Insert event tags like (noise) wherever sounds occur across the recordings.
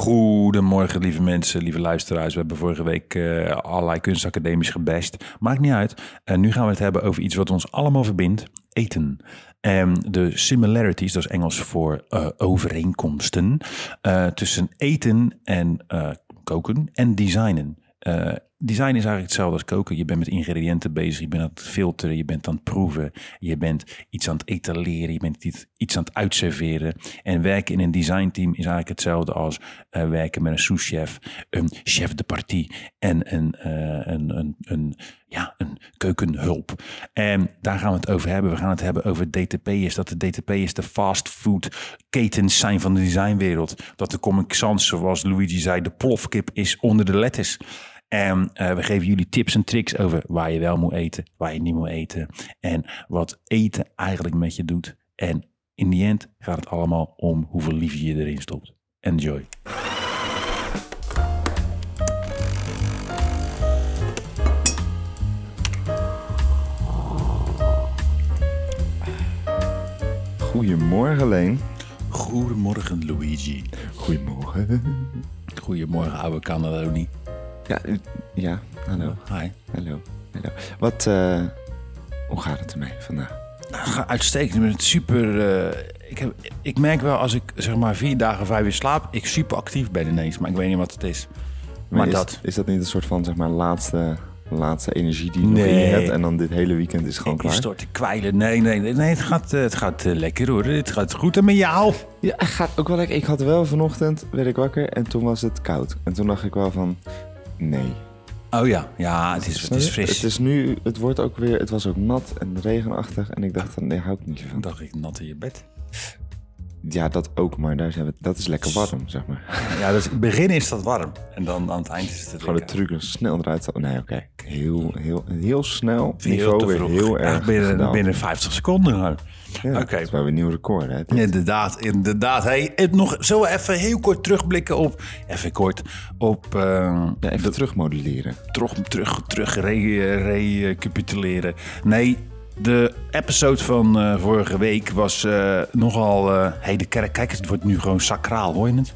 Goedemorgen, lieve mensen, lieve luisteraars. We hebben vorige week uh, allerlei kunstacademies gebest. Maakt niet uit. En nu gaan we het hebben over iets wat ons allemaal verbindt. Eten. En de similarities, dat is Engels voor uh, overeenkomsten, uh, tussen eten en koken en designen. Design is eigenlijk hetzelfde als koken. Je bent met ingrediënten bezig, je bent aan het filteren, je bent aan het proeven, je bent iets aan het etaleren, je bent iets aan het uitserveren. En werken in een designteam is eigenlijk hetzelfde als uh, werken met een souschef, een chef de partie en een, uh, een, een, een, ja, een keukenhulp. En daar gaan we het over hebben. We gaan het hebben over DTP's. Dat de DTP's de fast food ketens zijn van de designwereld. Dat de Comic Sans, zoals Luigi zei, de plofkip is onder de letters. En uh, we geven jullie tips en tricks over waar je wel moet eten, waar je niet moet eten. En wat eten eigenlijk met je doet. En in die end gaat het allemaal om hoeveel liefde je erin stopt. Enjoy. Goedemorgen, Leen. Goedemorgen, Luigi. Goedemorgen. Goedemorgen, oude Canadoni. Ja, ja hallo. Hi. Hallo. hallo. Wat, uh, hoe gaat het ermee vandaag? Nou, uitstekend. Ik super. Uh, ik, heb, ik merk wel als ik zeg maar vier dagen, vijf uur slaap, ik super actief ben ineens. Maar ik weet niet wat het is. Maar, maar is, dat. Is dat niet een soort van zeg maar laatste laatste energie die je nee. nog in je hebt. En dan dit hele weekend is gewoon klaar. Je stort te kwijlen. Nee, nee, nee. Het gaat, het gaat lekker hoor. Het gaat goed en met jou. Ja, het gaat ook wel lekker. Ik had wel vanochtend, werd ik wakker en toen was het koud. En toen dacht ik wel van, Nee. Oh ja, ja, het is, het is fris. Het is nu, het wordt ook weer, het was ook nat en regenachtig. En ik dacht nee, hou ik niet van. dacht ik, nat in je bed. Ja, dat ook, maar daar zijn we, dat is lekker warm, zeg maar. Ja, dus in het begin is dat warm. En dan aan het eind is het Gewoon de truc snel eruit. Nee, oké. Heel, heel, heel snel. Niveau weer heel erg binnen, binnen 50 seconden. Ja, Oké. Dat is wel weer een nieuw record, hè? Inderdaad, inderdaad. Hey, het nog, we even heel kort terugblikken op... Even kort op... Uh, ja, even terugmodelleren. Terug, terug, terug recapituleren. nee, de episode van uh, vorige week was uh, nogal... Uh, hey, de kerk, kijk, het wordt nu gewoon sacraal, hoor je het?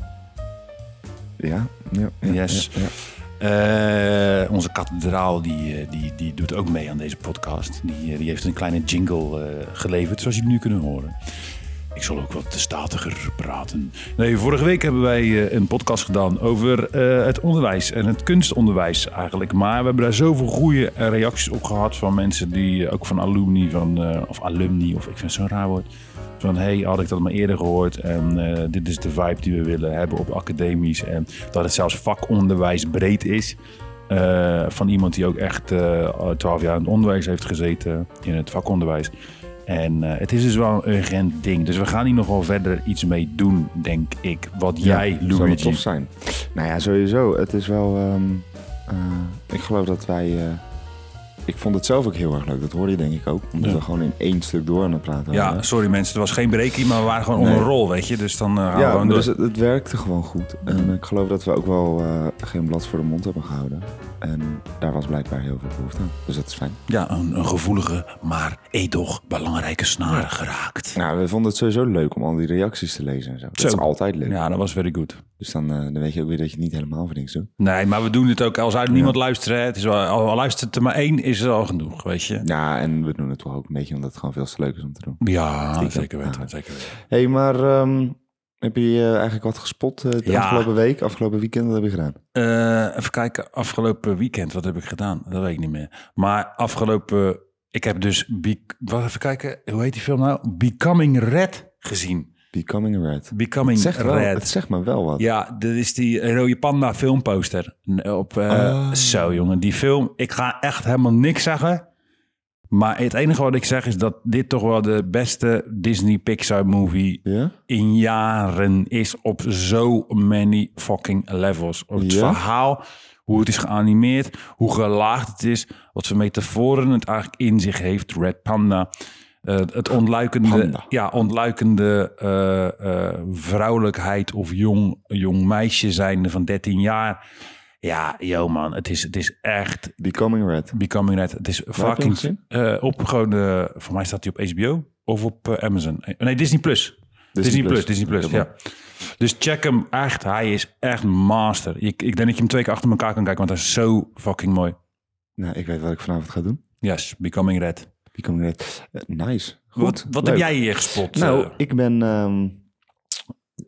Ja, ja, ja yes. Ja, onze kathedraal die, die, die doet ook mee aan deze podcast. Die, die heeft een kleine jingle geleverd, zoals jullie nu kunnen horen. Ik zal ook wat statiger praten. Nee, vorige week hebben wij uh, een podcast gedaan over het onderwijs en het kunstonderwijs eigenlijk. Maar we hebben daar zoveel goede reacties op gehad van mensen die, ook van alumni, van, of alumni, of ik vind het zo'n raar woord van hey, had ik dat maar eerder gehoord en dit is de vibe die we willen hebben op academies en dat het zelfs vakonderwijs breed is. Van iemand die ook echt twaalf jaar in het onderwijs heeft gezeten, in het vakonderwijs. En het is dus wel een urgent ding. Dus we gaan hier nog wel verder iets mee doen, denk ik. Wat ja, jij, Luigi... zou tof zijn. Nou ja, sowieso. Het is wel... Um, ik geloof dat wij ik vond het zelf ook heel erg leuk. Dat hoorde je denk ik ook. Omdat we gewoon in één stuk door aan het praten Ja, sorry mensen. Er was geen breakie, maar we waren gewoon nee. onder rol, weet je. Dus dan gaan ja, we gewoon dus het, het, werkte gewoon goed. En ik geloof dat we ook wel geen blad voor de mond hebben gehouden. En daar was blijkbaar heel veel behoefte aan. Dus dat is fijn. Ja, een, een gevoelige, maar edoch belangrijke snaar ja. geraakt. Nou, we vonden het sowieso leuk om al die reacties te lezen en zo. Dat zo. is altijd leuk. Ja, dat was very good. Dus dan, uh, dan weet je ook weer dat je het niet helemaal voor niks doet. Nee, maar we doen het ook. Al zou er ja. niemand luisteren, het is wel, al, luistert er maar één, is er al genoeg, weet je. Ja, en we doen het toch ook een beetje omdat het gewoon veel te leuk is om te doen. Ja, zeker weten. Ja. Zeker weten. hey, maar um, heb je uh, eigenlijk wat gespot uh, de ja. afgelopen week, afgelopen weekend? Wat heb je gedaan? Uh, even kijken, afgelopen weekend, wat heb ik gedaan? Dat weet ik niet meer. Maar afgelopen, ik heb dus, wat even kijken, hoe heet die film nou? Becoming Red gezien. Becoming Red. Becoming het Red. Wel, het zegt me wel wat. Ja, dat is die rode panda filmposter. Op, uh, oh. Zo jongen, die film. Ik ga echt helemaal niks zeggen. Maar het enige wat ik zeg is dat dit toch wel de beste Disney Pixar movie ja? in jaren is op so many fucking levels. Het ja? verhaal, hoe het is geanimeerd, hoe gelaagd het is, wat voor metaforen het eigenlijk in zich heeft. Red Panda. Uh, het ontluikende, Panda. ja, ontluikende uh, uh, vrouwelijkheid of jong, jong meisje zijnde van 13 jaar. Ja, yo man, het is, het is echt... Becoming Red. Becoming Red. Het is fucking... Uh, op gewoon, voor mij staat hij op HBO of op uh, Amazon. Nee, Disney Plus. Disney Plus, Disney Plus, ja. Dus check hem echt. Hij is echt master. Ik, ik denk dat je hem twee keer achter elkaar kan kijken, want hij is zo fucking mooi. Nou, ik weet wat ik vanavond ga doen. Yes, Becoming Red. Becoming Red. Eh, nice. Goed. Wat, wat leuk. heb jij hier gespot? Nou, eh? ik ben ehm,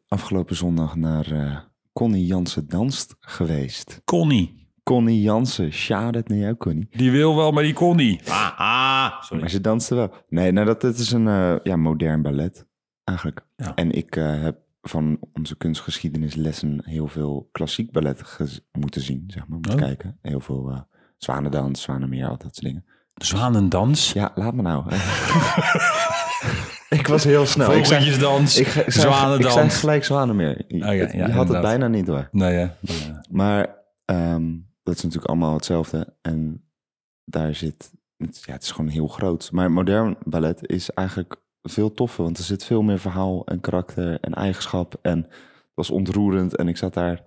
afgelopen zondag naar eh, Connie Jansen Danst geweest. Connie. Connie Jansen, shout-out naar jou, Connie. Die wil wel, maar die kon niet. Ah, ah. Sorry. Maar ze danste wel. Nee, nou dat, dat is een eh, ja, modern ballet, eigenlijk. Ja. En ik eh, heb van onze kunstgeschiedenislessen heel veel klassiek ballet gez- moeten zien, zeg maar. Moeten Oh. kijken. Heel veel uh, Zwanendans, Zwanemeer, al dat soort dingen. Zwanendans. Ja, laat me nou. (laughs) (laughs) ik was heel snel. Vogeltjesdans. ik, ik, zei, ik Zwanendans. zei gelijk Zwanemeer. Je, Oh ja, ja, je had het bijna niet door. Nee? Ja. Maar ehm, dat is natuurlijk allemaal hetzelfde. En daar zit, het, ja, het is gewoon heel groot. Maar modern ballet is eigenlijk veel toffer, want er zit veel meer verhaal en karakter en eigenschap. En het was ontroerend. En ik zat daar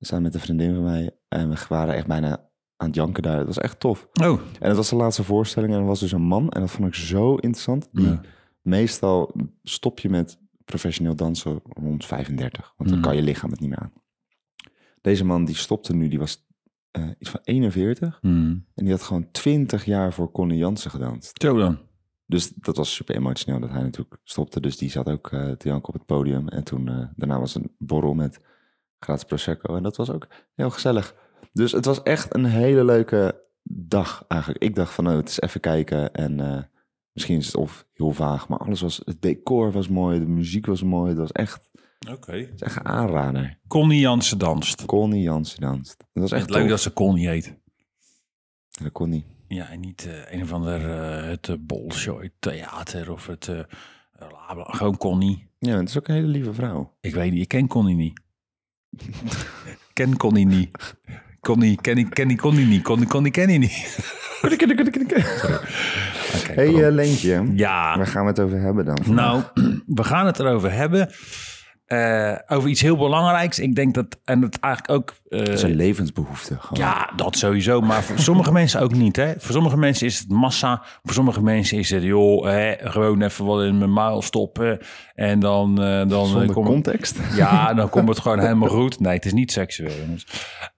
samen met een vriendin van mij en we waren echt bijna aan het janken daar. Het was echt tof. Oh, En het was de laatste voorstelling en er was dus een man en dat vond ik zo interessant. Die Ja. Meestal stop je met professioneel dansen rond 35, want dan Mm. kan je lichaam het niet meer aan. Deze man die stopte nu, die was eh, iets van 41 hmm. en die had gewoon 20 jaar voor Connie Jansen gedanst. zo dan. Dus dat was super emotioneel dat hij natuurlijk stopte. Dus die zat ook eh te janken op het podium. En toen eh, daarna was een borrel met gratis prosecco en dat was ook heel gezellig. Dus het was echt een hele leuke dag eigenlijk. Ik dacht van, oh, het is even kijken en misschien is het of heel vaag, maar alles was, het decor was mooi, de muziek was mooi, het was echt, Oké. het is echt een aanrader. Connie Jansen danst. Connie Jansen danst. Dat was echt leuk tof. dat ze Connie heet. Dat niet. Ja, en niet eh, een of ander eh, het uh, Bolshoi theater of het eh, gewoon Connie. Ja, het is ook een hele lieve vrouw. Ik weet niet, ik ken Connie niet. (laughs) ken Connie niet. Connie, ken ik, ken ik Connie niet. Connie, Connie ken je niet. Oké, hey, eh, Leentje, ja, waar gaan we het over hebben dan? nou, (clears throat) we gaan het erover hebben. Eh, over iets heel belangrijks. Ik denk dat, en dat eigenlijk ook... eh, is een levensbehoefte. Gewoon. Ja, dat sowieso. Maar voor sommige (laughs) mensen ook niet. Hè? Voor sommige mensen is het massa. Voor sommige mensen is het, joh, hè, gewoon even wat in mijn muil stoppen. En dan, eh dan Zonder kom context. Ja, dan komt het (laughs) gewoon helemaal goed. Nee, het is niet seksueel, jongens.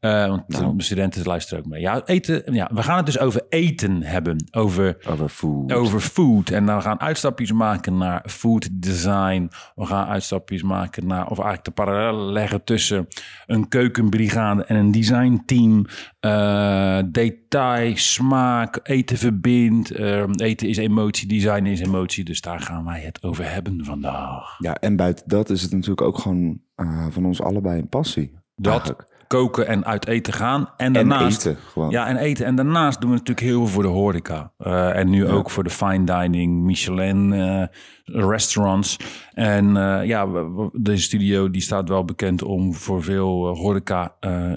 Eh, want Nou. de studenten luisteren ook mee. Ja, eten, ja, we gaan het dus over eten hebben. Over Over food. over food. En dan we gaan uitstapjes maken naar food design. We gaan uitstapjes maken naar, of eigenlijk de parallellen leggen tussen een keukenbrigade en een designteam. Eh detail, smaak, eten verbindt. Eh, eten is emotie, design is emotie. Dus daar gaan wij het over hebben vandaag. Ja, en buiten dat is het natuurlijk ook gewoon eh, van ons allebei een passie. Dat, Eigenlijk. Koken en uit eten gaan. En En daarnaast... eten gewoon. Ja, en eten. En daarnaast doen we natuurlijk heel veel voor de horeca. Eh, en nu ook voor de fine dining, Michelin eh, restaurants. En eh, ja, we- we- de studio die staat wel bekend om voor veel horeca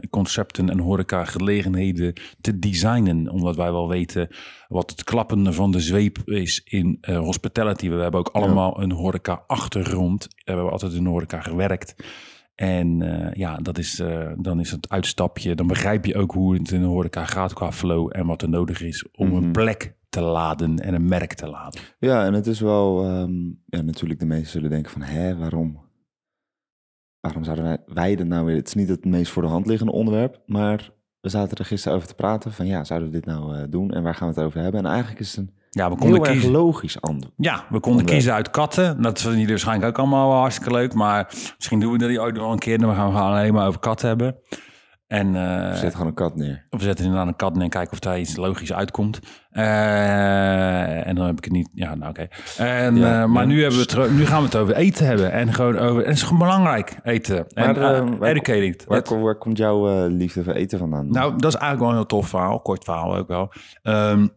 concepten en horeca gelegenheden te designen. Omdat wij wel weten wat het klappen van de zweep is in hospitality. We hebben ook allemaal een horeca achtergrond. We hebben altijd in de horeca gewerkt. En eh, ja, dat is, eh, dan is het uitstapje. Dan begrijp je ook hoe het in de horeca gaat qua flow en wat er nodig is om een plek te laden en een merk te laden. Ja, en het is wel... ehm, ja, natuurlijk de meesten zullen denken van... Hé, waarom? Waarom zouden wij, wij dat nou weer... Het is niet het meest voor de hand liggende onderwerp. Maar we zaten er gisteren over te praten. Van ja, zouden we dit nou eh, doen? En waar gaan we het over hebben? En eigenlijk is het een Ja, we konden heel erg kiezen. logisch antwoord. Ja, we konden kiezen uit katten. Dat vinden jullie waarschijnlijk ook allemaal wel hartstikke leuk. Maar misschien doen we dat ooit nog een keer. Dan gaan we gewoon alleen maar over katten hebben. En, Er zit gewoon een kat neer. Of we zetten inderdaad een kat neer en kijken of daar iets logisch uitkomt. Eh, en dan heb ik het niet. Ja, nou oké. En, Ja, eh, maar ja. nu, hebben we het, nu gaan we het over eten hebben. En gewoon over. En het is gewoon belangrijk, eten. En Maar, eh, waar-. Waar, komt jouw liefde voor eten vandaan? nou, dat is eigenlijk wel een heel tof verhaal. Kort verhaal ook wel. Ehm,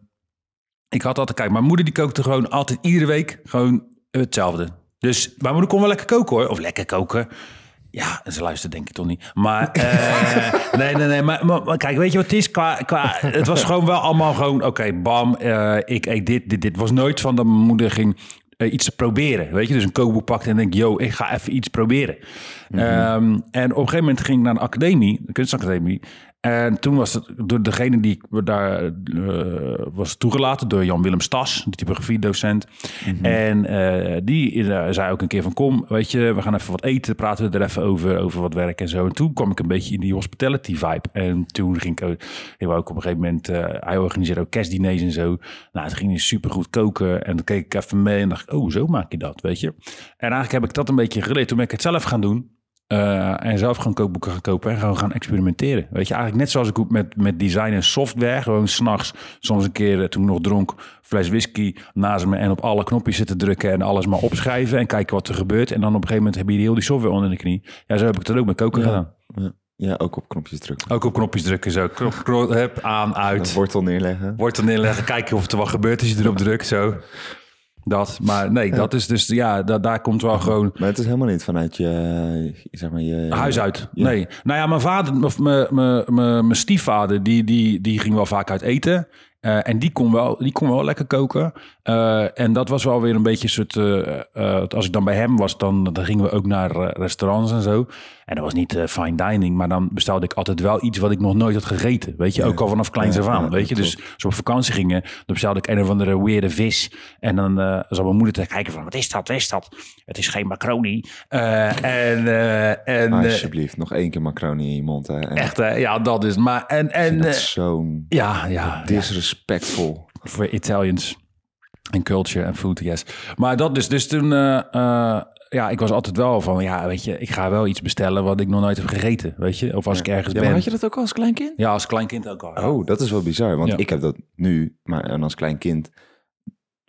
ik had altijd, kijk, mijn moeder die kookte gewoon altijd iedere week gewoon hetzelfde. Dus mijn moeder kon wel lekker koken hoor. Of lekker koken. Ja, ze luistert denk ik toch niet. Maar eh, (laughs) nee, nee, nee. Maar, maar, maar kijk, weet je wat het is? Qua, qua, het was gewoon wel allemaal gewoon, oké, bam, eh, ik eet dit, dit, dit. Was nooit van dat mijn moeder ging eh, iets te proberen. Weet je, dus een kookboek pakte en denk, yo, ik ga even iets proberen. Ehm, en op een gegeven moment ging ik naar de academie, de kunstacademie. En toen was het door degene die ik daar eh, was toegelaten, door Jan-Willem Stas, de typografiedocent. En eh, die eh, zei ook een keer van, kom, weet je, we gaan even wat eten, praten we er even over, over wat werk en zo. En toen kwam ik een beetje in die hospitality vibe. En toen ging ik ook, ik ook op een gegeven moment, hij organiseerde ook kerstdiners en zo. Nou, het ging hij supergoed koken. En dan keek ik even mee en dacht, ik, oh, zo maak je dat, weet je. En eigenlijk heb ik dat een beetje geleerd. Toen ben ik het zelf gaan doen. Eh, en zelf gaan kookboeken gaan kopen en gewoon gaan experimenteren. Weet je, eigenlijk net zoals ik met, met design en software. Gewoon s'nachts, soms een keer eh, toen ik nog dronk, fles whisky naast me en op alle knopjes zitten drukken en alles maar opschrijven en kijken wat er gebeurt. En dan op een gegeven moment heb je heel die software onder de knie. Ja, zo heb ik dat ook met koken gedaan. Ja. ja, ook op knopjes drukken. Ook op knopjes drukken, zo. Knop, knop, hup, aan, uit. wortel neerleggen. Wortel neerleggen, kijken of er wat gebeurt als je erop drukt, zo. Dat, maar nee, dat is dus, ja, da- daar komt wel gewoon Maar het is helemaal niet vanuit je, zeg maar, je... Huis uit. Ja. Nee. Nou ja, mijn vader, of mijn, stiefvader, die, die, die ging wel vaak uit eten. Eh, en die kon, wel, die kon wel lekker koken. Eh, en dat was wel weer een beetje soort... eh, als ik dan bij hem was, dan, dan gingen we ook naar restaurants en zo. En dat was niet eh, fine dining, maar dan bestelde ik altijd wel iets wat ik nog nooit had gegeten. Weet je, ook al vanaf kleins af aan. weet je, dus als we op vakantie gingen, dan bestelde ik een of andere weirde vis. En dan uh, zat mijn moeder te kijken van, wat is dat, wat is dat? Het is geen macaroni. Eh, en eh, en eh, Alsjeblieft, nog één keer macaroni in je mond. Hè. En echt, hè? ja, dat is. Maar en, en eh, zo'n ja, ja, disrespectvol. voor Italians en culture en food, yes. Maar dat dus, dus toen, eh, eh, ja, ik was altijd wel van, ja, weet je, ik ga wel iets bestellen wat ik nog nooit heb gegeten, weet je, of als ik ergens Ja, ben. had je dat ook al als klein kind? Ja, als klein kind ook al. ja. Oh, dat is wel bizar. Want Ja. ik heb dat nu, maar en als klein kind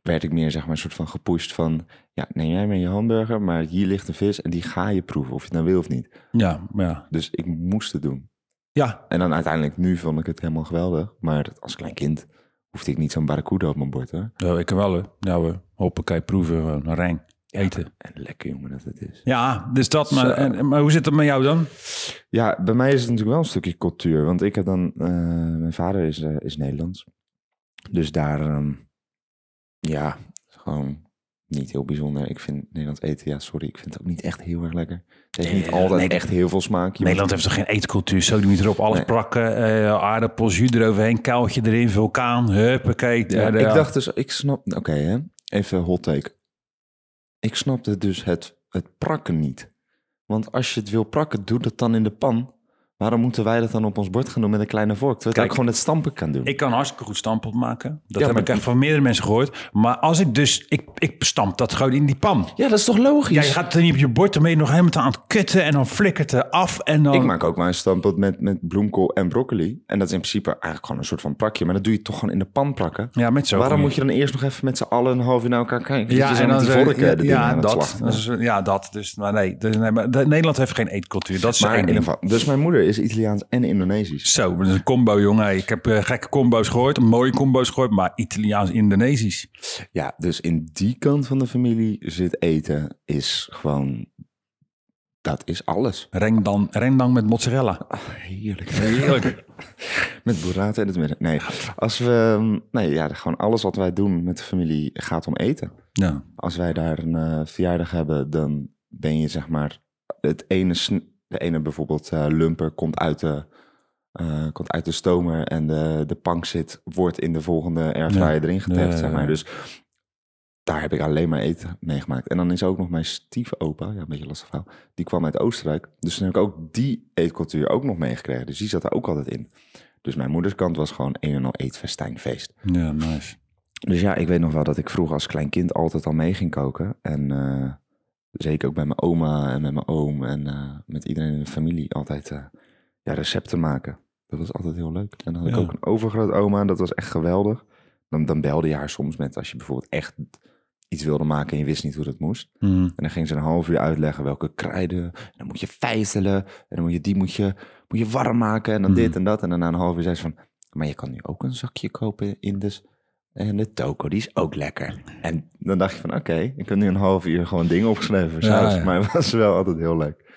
werd ik meer zeg maar een soort van gepusht van... Ja, neem jij maar je hamburger, maar hier ligt een vis en die ga je proeven of je het nou wil of niet. Ja, ja. Dus ik moest het doen. Ja, En dan uiteindelijk, nu vond ik het helemaal geweldig. Maar als klein kind hoefde ik niet zo'n barracuda op mijn bord hoor. ja, ik wel, hè. Ja, we hoppakee proeven, een rijn, eten. En lekker jongen dat het is. Ja, dus dat, maar, en, maar hoe zit het met jou dan? Ja, bij mij is het natuurlijk wel een stukje cultuur. Want ik heb dan... eh, mijn vader is, eh, is Nederlands. Dus daar... ehm, ja, gewoon niet heel bijzonder. Ik vind Nederlands eten... Ja, sorry. Ik vind het ook niet echt heel erg lekker. Het heeft niet Nee, altijd nee, echt heel veel smaak. Je Nederland heeft toch geen eetcultuur? Zo niet erop, alles Nee. prakken, eh aardappels, jus eroverheen, kuiltje erin, vulkaan, huppakee. Ja, ik dacht dus... Ik snap... Oké, hè. Even hot take. Ik snapte dus het, het prakken niet. Want als je het wil prakken, doe dat dan in de pan. Waarom moeten wij dat dan op ons bord gaan doen met een kleine vork? Terwijl ik Kijk, ook gewoon het stampen kan doen. Ik kan hartstikke goed stampot maken. Dat Ja, heb ik echt van meerdere mensen gehoord. Maar als ik dus, ik, ik stamp dat gewoon in die pan. ja, dat is toch logisch? Ja, je gaat het niet op je bord, dan ben je nog helemaal aan het kutten en dan flikkert het af en dan... Ik maak ook maar een stampot met, met bloemkool en broccoli. En dat is in principe eigenlijk gewoon een soort van prakje. Maar dat doe je toch gewoon in de pan prakken. Ja, met zo. Waarom moet je dan eerst nog even met z'n allen een half uur naar elkaar kijken? Ja, en dan die vorken ja, de dat, ja, dat. Dus, maar nee, de- nee maar de- Nederland heeft geen eetcultuur. Dat is Maar in ieder geval, dus mijn moeder is Italiaans en Indonesisch. Zo, dat is een combo, jongen. Ik heb eh, gekke combo's gehoord, mooie combo's gehoord, maar Italiaans-Indonesisch. Ja, dus in die kant van de familie zit eten is gewoon... Dat is alles. Rendang, rendang met mozzarella. Heerlijk. Heerlijk. (laughs) Met burrata in het midden. Nee, als we... Nee, ja, gewoon alles wat wij doen met de familie gaat om eten. Ja. als wij daar een eh, verjaardag hebben, dan ben je zeg maar het ene, de ene bijvoorbeeld eh, lumper komt uit de, eh, komt uit de stomer en de, de pank zit, wordt in de volgende airfryer Ja. erin geteft, Ja, zeg maar. Dus daar heb ik alleen maar eten meegemaakt. En dan is ook nog mijn stiefopa, ja, een beetje lastig verhaal, die kwam uit Oostenrijk. Dus dan heb ik ook die eetcultuur ook nog meegekregen. Dus die zat er ook altijd in. Dus mijn moeders kant was gewoon een en al eetfestijnfeest. ja, nice. Dus ja, ik weet nog wel dat ik vroeger als klein kind altijd al mee ging koken. En eh, zeker ook bij mijn oma en met mijn oom en eh, met iedereen in de familie altijd eh, ja, recepten maken. Dat was altijd heel leuk. En dan had ik ook een overgrootoma en dat was echt geweldig. Dan, dan belde je haar soms met als je bijvoorbeeld echt iets wilde maken en je wist niet hoe dat moest. Mm. En dan ging ze een half uur uitleggen welke kruiden. En dan moet je vijzelen. En dan moet je die moet je, moet je warm maken. En dan Mhm. dit en dat. En dan na een half uur zei ze van... Maar je kan nu ook een zakje kopen in de... En de toko, die is ook lekker. En dan dacht je van, oké, ik heb nu een half uur gewoon dingen opgeschreven voor Ja, saus. ja. Maar het was wel altijd heel leuk.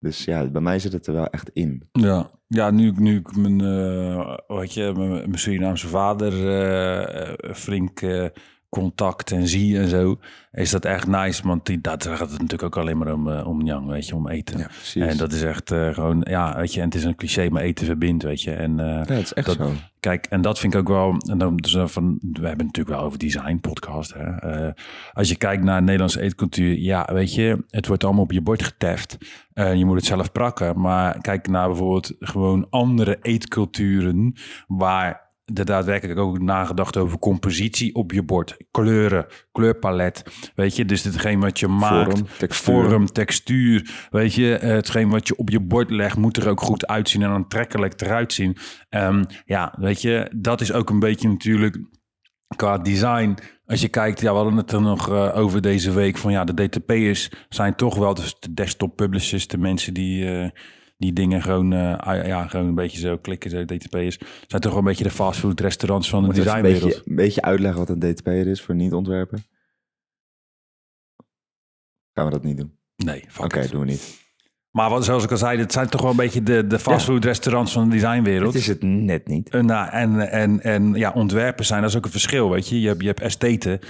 Dus ja, bij mij zit het er wel echt in. Ja, ja nu, nu ik mijn, eh wat je, mijn, mijn Surinaamse vader eh, eh, flink eh, contact en zie en zo, is dat echt nice. Want die, dat gaat het natuurlijk ook alleen maar om, uh, om Yang, weet je, om eten. Ja, precies. en dat is echt uh, gewoon, ja, weet je, en het is een cliché, maar eten verbindt, weet je. En, uh, ja, het is echt dat, zo. Kijk, en dat vind ik ook wel, en dan, dus van, we hebben natuurlijk wel over design podcast. Hè? als je kijkt naar Nederlandse eetcultuur, ja, weet je, het wordt allemaal op je bord geteft. je moet het zelf prakken. Maar kijk naar bijvoorbeeld gewoon andere eetculturen waar er daadwerkelijk ook nagedacht over compositie op je bord. Kleuren, kleurpalet. Weet je, dus hetgeen wat je maakt. Vorm, textuur. Vorm, textuur. Weet je, hetgeen wat je op je bord legt, moet er ook goed uitzien en aantrekkelijk eruit zien. Um, ja, weet je, dat is ook een beetje natuurlijk qua design. Als je kijkt, ja, we hadden het er nog uh, over deze week van ja, de DTP'ers zijn toch wel dus de desktop publishers, de mensen die. Uh, die dingen gewoon, uh, ja, gewoon een beetje zo klikken, zo DTP'ers. Zijn toch wel een beetje de fastfood restaurants van de designwereld. Een beetje, een beetje uitleggen wat een DTP'er is voor niet-ontwerper? Gaan we dat niet doen? Nee, Oké, okay, doen we niet. Maar wat, zoals ik al zei, het zijn toch wel een beetje de, de fastfood restaurants van de designwereld. Het is het net niet. En, nou, en, en, en ja, ontwerpen zijn, dat is ook een verschil, weet je. Je hebt, je hebt estheten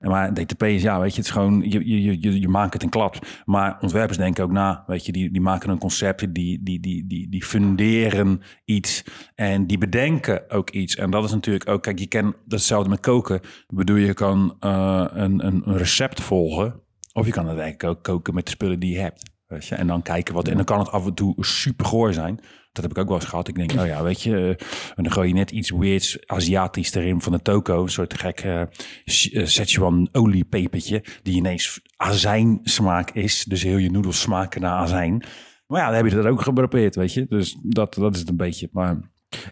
maar DTP is, ja, weet je, het is gewoon, je, je, je, je maakt het een klap. Maar ontwerpers denken ook na, weet je, die, die maken een concept, die, die, die, die, die funderen iets en die bedenken ook iets. En dat is natuurlijk ook, kijk, je kent hetzelfde met koken. Bedoel, je kan een, een, een recept volgen, of je kan het eigenlijk ook koken met de spullen die je hebt. Weet je? En dan kijken wat. En dan kan het af en toe super goor zijn. Dat heb ik ook wel eens gehad. Ik denk, oh ja, weet je, en dan gooi je net iets weirds Aziatisch erin van de toko. Een soort gek uh, Szechuan oliepepertje. Die ineens azijn smaak is. Dus heel je noedels smaken naar azijn. Maar ja, dan heb je dat ook geprobeerd, weet je. Dus dat, dat is het een beetje. Maar...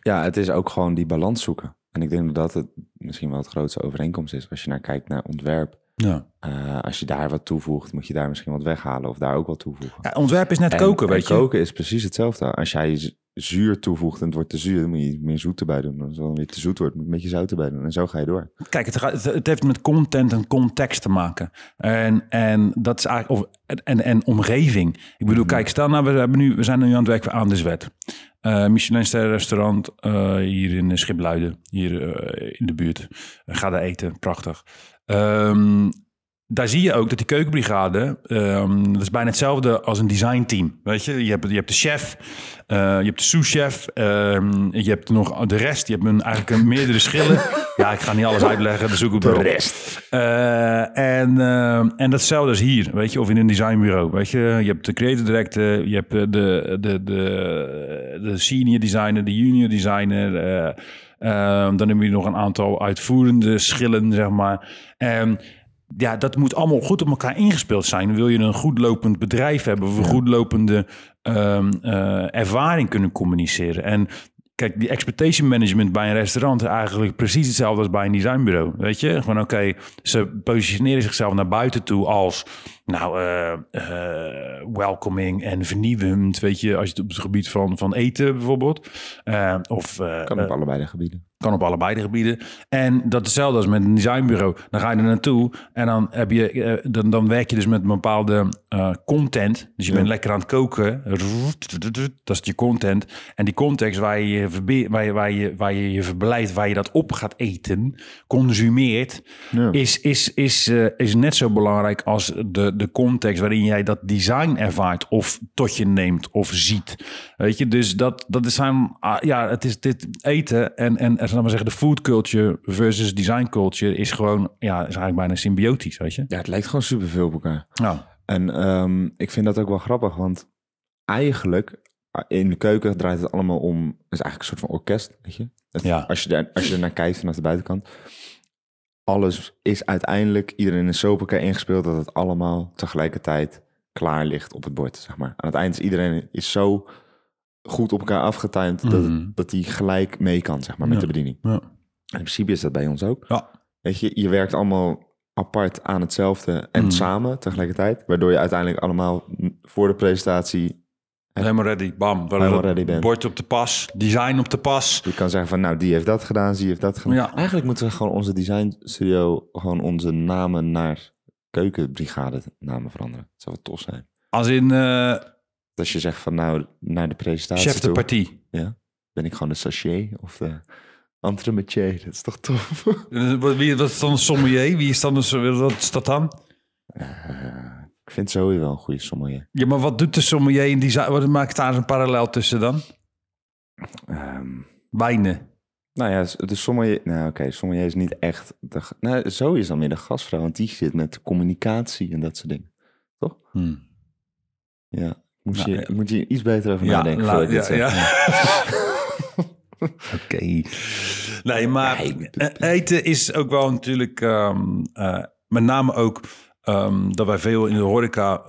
Ja, het is ook gewoon die balans zoeken. En ik denk dat het misschien wel het grootste overeenkomst is. Als je naar kijkt naar ontwerp ja. Uh, als je daar wat toevoegt, moet je daar misschien wat weghalen of daar ook wat toevoegen. Ja, ontwerp is net en, koken, weet en je. Koken is precies hetzelfde. Als jij zuur toevoegt en het wordt te zuur, dan moet je meer zoet erbij doen. Als het weer te zoet wordt, moet je een beetje zout erbij doen. En zo ga je door. Kijk, het, gaat, het heeft met content en context te maken. En, en dat is eigenlijk. Of, en, en omgeving. Ik bedoel, -hmm. kijk, stel nou, we, hebben nu, we zijn nu aan het werk aan de zwet. Uh, Michelin restaurant uh, hier in Schipluiden, hier uh, in de buurt. ga daar eten, prachtig. Um, daar zie je ook dat die keukenbrigade, um, dat is bijna hetzelfde als een designteam. Weet je, je hebt, je hebt de chef, uh, je hebt de sous-chef, um, je hebt nog de rest. Je hebt een, eigenlijk een, meerdere schillen. (laughs) ja, ik ga niet alles uitleggen, dus zoek ik de rest. Uh, en, uh, en datzelfde is hier, weet je, of in een designbureau. Weet je, je hebt de creative director, je hebt de, de, de, de senior designer, de junior designer. Uh, dan heb je nog een aantal uitvoerende schillen, zeg maar. Um, ja, dat moet allemaal goed op elkaar ingespeeld zijn. Wil je een goed lopend bedrijf hebben, of een goed lopende um, uh, ervaring kunnen communiceren. En Kijk, die expectation management bij een restaurant is eigenlijk precies hetzelfde als bij een designbureau. Weet je, gewoon oké, okay, ze positioneren zichzelf naar buiten toe als nou, uh, uh, welcoming en vernieuwend. Weet je, als je het op het gebied van, van eten bijvoorbeeld. Uh, of, kan op allebei de gebieden. Kan op allebei de gebieden. En dat is hetzelfde als met een designbureau. Dan ga je er naartoe en dan, heb je, dan, dan werk je dus met een bepaalde content. Dus je ja. bent lekker aan het koken. Dat is je content. En die context waar je je, verbe- waar je, waar je, waar je, je verblijft, waar je dat op gaat eten, consumeert, ja. is, is, is, is net zo belangrijk als de, de context waarin jij dat design ervaart of tot je neemt of ziet. Weet je, dus dat, dat is aan, ja, het is dit eten en, en laten we zeggen, de food culture versus design culture is gewoon, ja, is eigenlijk bijna symbiotisch, weet je. Ja, het lijkt gewoon superveel op elkaar. Ja. En um, ik vind dat ook wel grappig, want eigenlijk in de keuken draait het allemaal om, het is eigenlijk een soort van orkest, weet je. Het, ja. als, je daar, als je er naar kijkt vanaf de buitenkant, alles is uiteindelijk, iedereen is zo op elkaar ingespeeld dat het allemaal tegelijkertijd klaar ligt op het bord, zeg maar. Aan het eind is iedereen is zo goed op elkaar afgetimed mm -hmm. dat, dat hij gelijk mee kan, zeg maar, met ja. de bediening. Ja. En in principe is dat bij ons ook. Ja. Weet je, je werkt allemaal apart aan hetzelfde en Mm. samen tegelijkertijd, waardoor je uiteindelijk allemaal voor de presentatie Helemaal ready, bam. Helemaal ready bent. Bord op de pas, design op de pas. Je kan zeggen van, nou, die heeft dat gedaan, die heeft dat gedaan. Ja. Eigenlijk moeten we gewoon onze design studio gewoon onze namen naar keukenbrigade namen veranderen. Dat zou wel tof zijn. Als in uh, Als je zegt van, nou, naar de presentatie chef de toe, partie. Ja, ben ik gewoon de sachet of de Entremetier, dat is toch tof? (laughs) Wie, wat is dan een sommelier? Wie is dan een, wat is dat dan? Eh, ik vind sowieso wel een goede sommelier. Ja, maar wat doet de sommelier in die zaak? Wat maakt daar een parallel tussen dan? Ehm, Wijnen. nou ja, de sommelier... Nou oké, sommelier is niet echt... De, nou, zo is dan meer de gastvrouw, want die zit met communicatie en dat soort dingen. Hm. Ja, moet, Nou, je, ja. moet je iets beter over Ja, nadenken. la- dit ja, ja. (laughs) Oké. Nee, maar eh, eten is ook wel natuurlijk, ehm, eh, met name ook ehm, dat wij veel in de horeca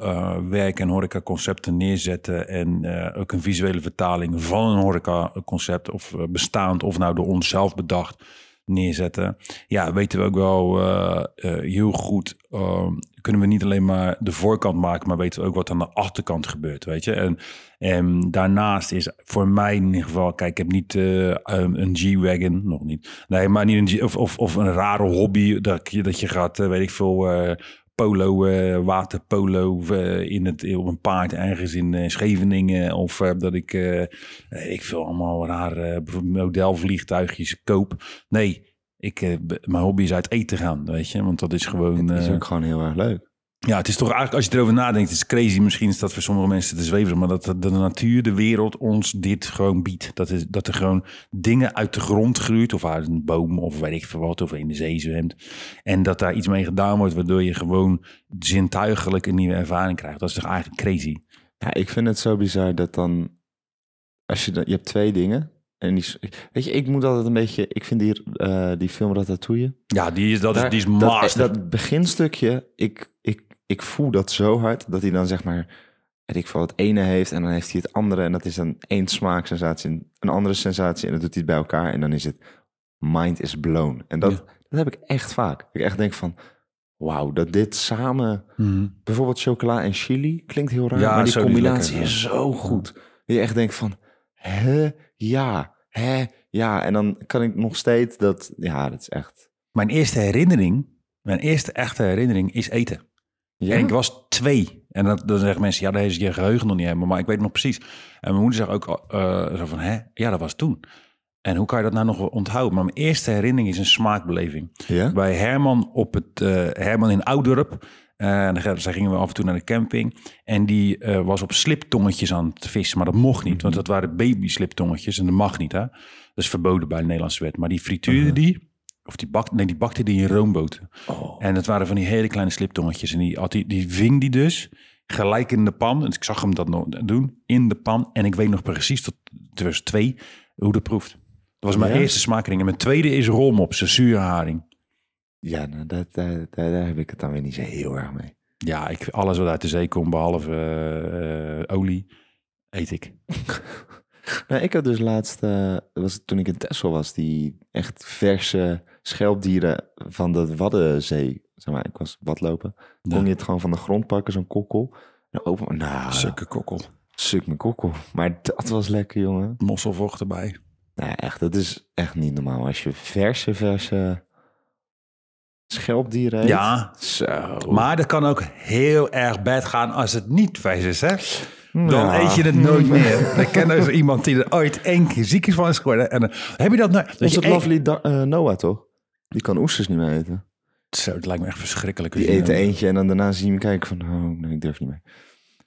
werken en horecaconcepten neerzetten. En eh, ook een visuele vertaling van een horecaconcept, of eh, bestaand of nou door ons zelf bedacht, neerzetten. Ja, weten we ook wel eh, heel goed. ehm, kunnen we niet alleen maar de voorkant maken, maar weten we ook wat aan de achterkant gebeurt, weet je. En, daarnaast is voor mij in ieder geval, kijk, ik heb niet eh, um, een G-Wagon, nog niet. Nee, maar niet een G, of, of, of een rare hobby dat je, dat je gaat, weet ik veel, polo, eh, waterpolo eh, in het, op een paard ergens in eh, Scheveningen. Of dat ik, ik veel, allemaal rare bijvoorbeeld modelvliegtuigjes koop. Nee, ik, mijn hobby is uit eten gaan, weet je. Want dat is gewoon... Het is ook gewoon heel erg leuk. Ja, het is toch eigenlijk, als je erover nadenkt, het is crazy. Misschien is dat voor sommige mensen te zweverig, maar dat de, natuur, de wereld ons dit gewoon biedt. Dat, is, dat er gewoon dingen uit de grond groeit, of uit een boom, of weet ik veel wat, of in de zee zwemt. En dat daar iets mee gedaan wordt, waardoor je gewoon zintuigelijk een nieuwe ervaring krijgt. Dat is toch eigenlijk crazy? Ja, ik vind het zo bizar dat dan... Als je, je hebt twee dingen. En die, weet je, ik moet altijd een beetje... Ik vind die, eh, die film Ratatouille... Ja, die is, dat is, die is dat, master. dat beginstukje, ik, ik, ik voel dat zo hard... dat hij dan zeg maar... Weet ik veel, het ene heeft en dan heeft hij het andere... en dat is dan één smaaksensatie en een andere sensatie... en dan doet hij het bij elkaar en dan is het... mind is blown. En dat, Ja. dat heb ik echt vaak. Ik echt denk van... Wauw, dat dit samen... Mhm. Bijvoorbeeld chocola en chili klinkt heel raar, Ja, maar die combinatie is zo goed. Dat je echt denkt van, hè, ja, hè, ja. En dan kan ik nog steeds dat, ja, dat is echt... Mijn eerste herinnering, mijn eerste echte herinnering is eten. Ja? En ik was twee. En dan, dan zeggen mensen, ja, daar is je geheugen nog niet helemaal. Maar ik weet nog precies. En mijn moeder zegt ook eh, zo van, hè? Ja, dat was toen. En hoe kan je dat nou nog onthouden? Maar mijn eerste herinnering is een smaakbeleving. ja? Bij Herman op het eh, Herman in Oudorp. Eh, en zij gingen we af en toe naar de camping. En die was op sliptongetjes aan het vissen. Maar dat mocht niet, want dat waren baby sliptongetjes. En dat mag niet, hè? Dat is verboden bij de Nederlandse wet. Maar die frituurde die, of die bakte, nee, die bakte die in roomboten. Oh. En dat waren van die hele kleine sliptongetjes. En die, had die, die ving die dus gelijk in de pan. Dus ik zag hem dat nog doen, in de pan. En ik weet nog precies, tot 2002, hoe dat proeft. Dat was mijn Ja? eerste smakering. En mijn tweede is rolmops, een zure haring. Ja, nou, dat, daar, daar, daar heb ik het dan weer niet zo heel erg mee. Ja, ik, alles wat uit de zee komt, behalve eh, eh, olie, eet ik. (laughs) Nou, ik had dus laatst, eh, was toen ik in Texel was, die echt verse schelpdieren van de Waddenzee. Zeg maar, ik was badlopen. Kon Ja. je het gewoon van de grond pakken, zo'n kokkel. En open, nou, Sukke kokkel. suk mijn kokkel. (laughs) Maar dat was lekker, jongen. Mosselvocht erbij. Nou, echt, dat is echt niet normaal. Als je verse, verse schelpdieren eet. Ja, Zo. maar dat kan ook heel erg bad gaan als het niet vers is, hè? Dan Ja. eet je het nooit meer. (laughs) Ik ken dus iemand die er ooit één keer ziek is van is geworden. En dan heb je dat nou... dat is het lovely eh, Noah, toch? Die kan oesters niet meer eten. Zo, het lijkt me echt verschrikkelijk. Die je- eten eentje en dan daarna zie je hem kijken van... Oh, nee, ik durf niet meer.